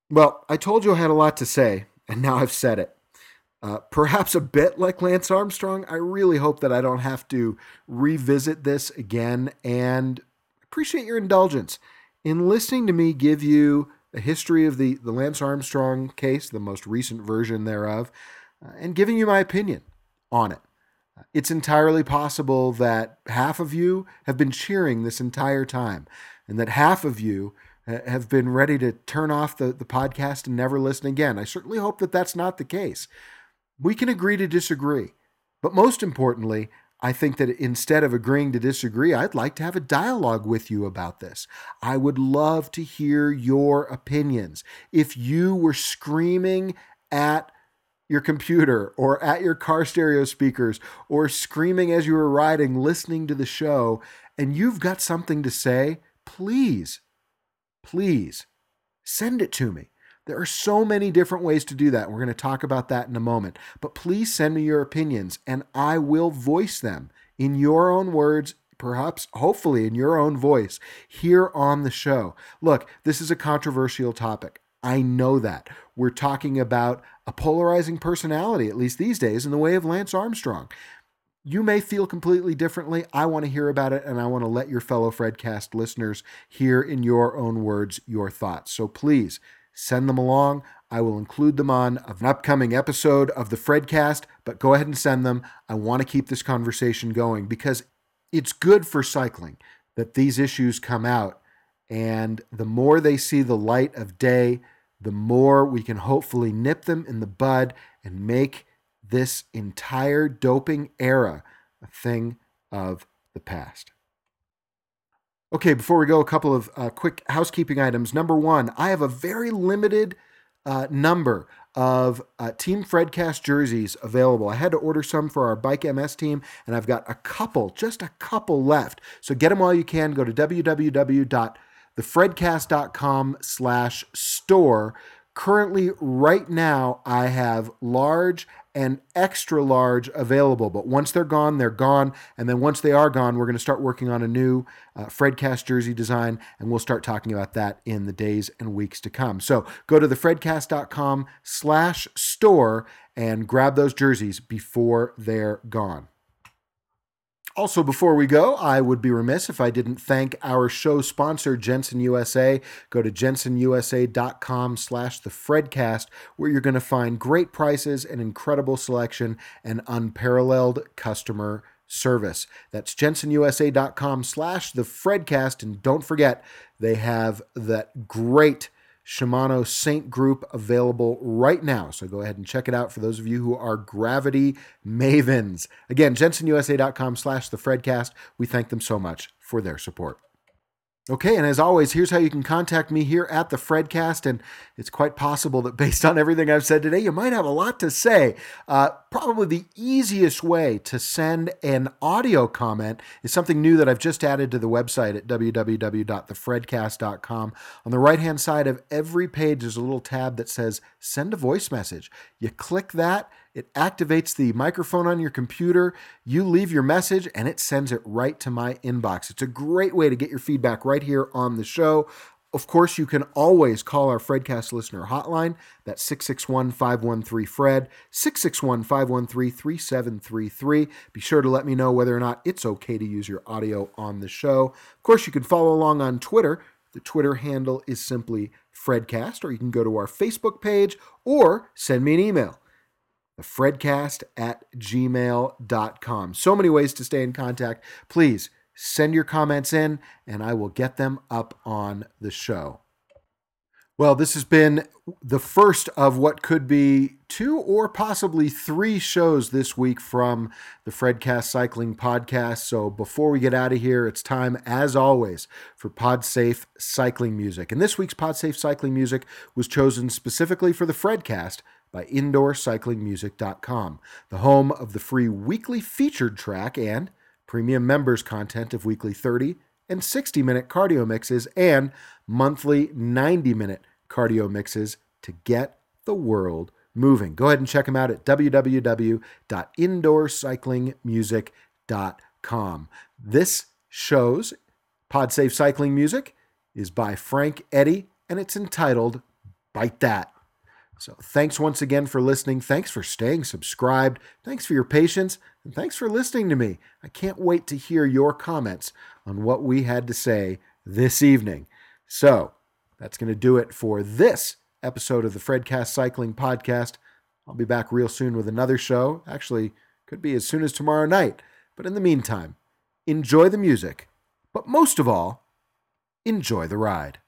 Well, I told you I had a lot to say, and now I've said it. Uh, perhaps a bit like Lance Armstrong. I really hope that I don't have to revisit this again and appreciate your indulgence in listening to me give you a history of the, the Lance Armstrong case, the most recent version thereof, uh, and giving you my opinion on it. It's entirely possible that half of you have been cheering this entire time, and that half of you uh, have been ready to turn off the, the podcast and never listen again. I certainly hope that that's not the case. We can agree to disagree. But most importantly, I think that instead of agreeing to disagree, I'd like to have a dialogue with you about this. I would love to hear your opinions. If you were screaming at your computer or at your car stereo speakers or screaming as you were riding, listening to the show, and you've got something to say, please, please send it to me. There are so many different ways to do that. We're going to talk about that in a moment. But please send me your opinions and I will voice them in your own words, perhaps, hopefully, in your own voice here on the show. Look, this is a controversial topic. I know that. We're talking about a polarizing personality, at least these days, in the way of Lance Armstrong. You may feel completely differently. I want to hear about it, and I want to let your fellow Fredcast listeners hear in your own words your thoughts. So please send them along. I will include them on an upcoming episode of the Fredcast, but go ahead and send them. I want to keep this conversation going because it's good for cycling that these issues come out. And the more they see the light of day, the more we can hopefully nip them in the bud and make this entire doping era a thing of the past. Okay, before we go, a couple of uh, quick housekeeping items. Number one, I have a very limited uh, number of uh, Team Fredcast jerseys available. I had to order some for our Bike MS team, and I've got a couple, just a couple left. So get them while you can. Go to www.thefredcast.com slash store. Currently, right now, I have large and extra large available. But once they're gone, they're gone. And then once they are gone, we're going to start working on a new uh, Fredcast jersey design, and we'll start talking about that in the days and weeks to come. So go to thefredcast.com slash store and grab those jerseys before they're gone. Also, before we go, I would be remiss if I didn't thank our show sponsor, Jenson USA. Go to jensonusa.com slash the Fredcast, where you're going to find great prices, an incredible selection, and unparalleled customer service. That's jensonusa.com slash the Fredcast. And don't forget, they have that great Shimano Saint group available right now. So go ahead and check it out for those of you who are gravity mavens. Again, jensonusa.com slash the Fredcast. We thank them so much for their support. Okay, and as always, here's how you can contact me here at the Fredcast. And it's quite possible that based on everything I've said today, you might have a lot to say. Uh, probably the easiest way to send an audio comment is something new that I've just added to the website at www.thefredcast.com. On the right hand side of every page, there's a little tab that says send a voice message. You click that it activates the microphone on your computer. You leave your message and it sends it right to my inbox. It's a great way to get your feedback right here on the show. Of course, you can always call our Fredcast listener hotline. That's 661 513 Fred, 661 513 3733. Be sure to let me know whether or not it's okay to use your audio on the show. Of course, you can follow along on Twitter. The Twitter handle is simply Fredcast, or you can go to our Facebook page or send me an email the fredcast at gmail.com. So many ways to stay in contact. Please send your comments in and I will get them up on the show. Well, this has been the first of what could be two or possibly three shows this week from the Fredcast Cycling Podcast. So before we get out of here, it's time, as always, for PodSafe Cycling Music. And this week's PodSafe Cycling Music was chosen specifically for the Fredcast by indoorcyclingmusic.com, the home of the free weekly featured track and premium members content of weekly 30 and 60 minute cardio mixes and monthly 90 minute cardio mixes to get the world moving. Go ahead and check them out at www.indoorcyclingmusic.com. This show's Podsafe Cycling Music is by Frank Eddy and it's entitled Bite That. So thanks once again for listening. Thanks for staying subscribed. Thanks for your patience. And thanks for listening to me. I can't wait to hear your comments on what we had to say this evening. So that's going to do it for this episode of the Fredcast Cycling Podcast. I'll be back real soon with another show. Actually, could be as soon as tomorrow night. But in the meantime, enjoy the music, but most of all, enjoy the ride.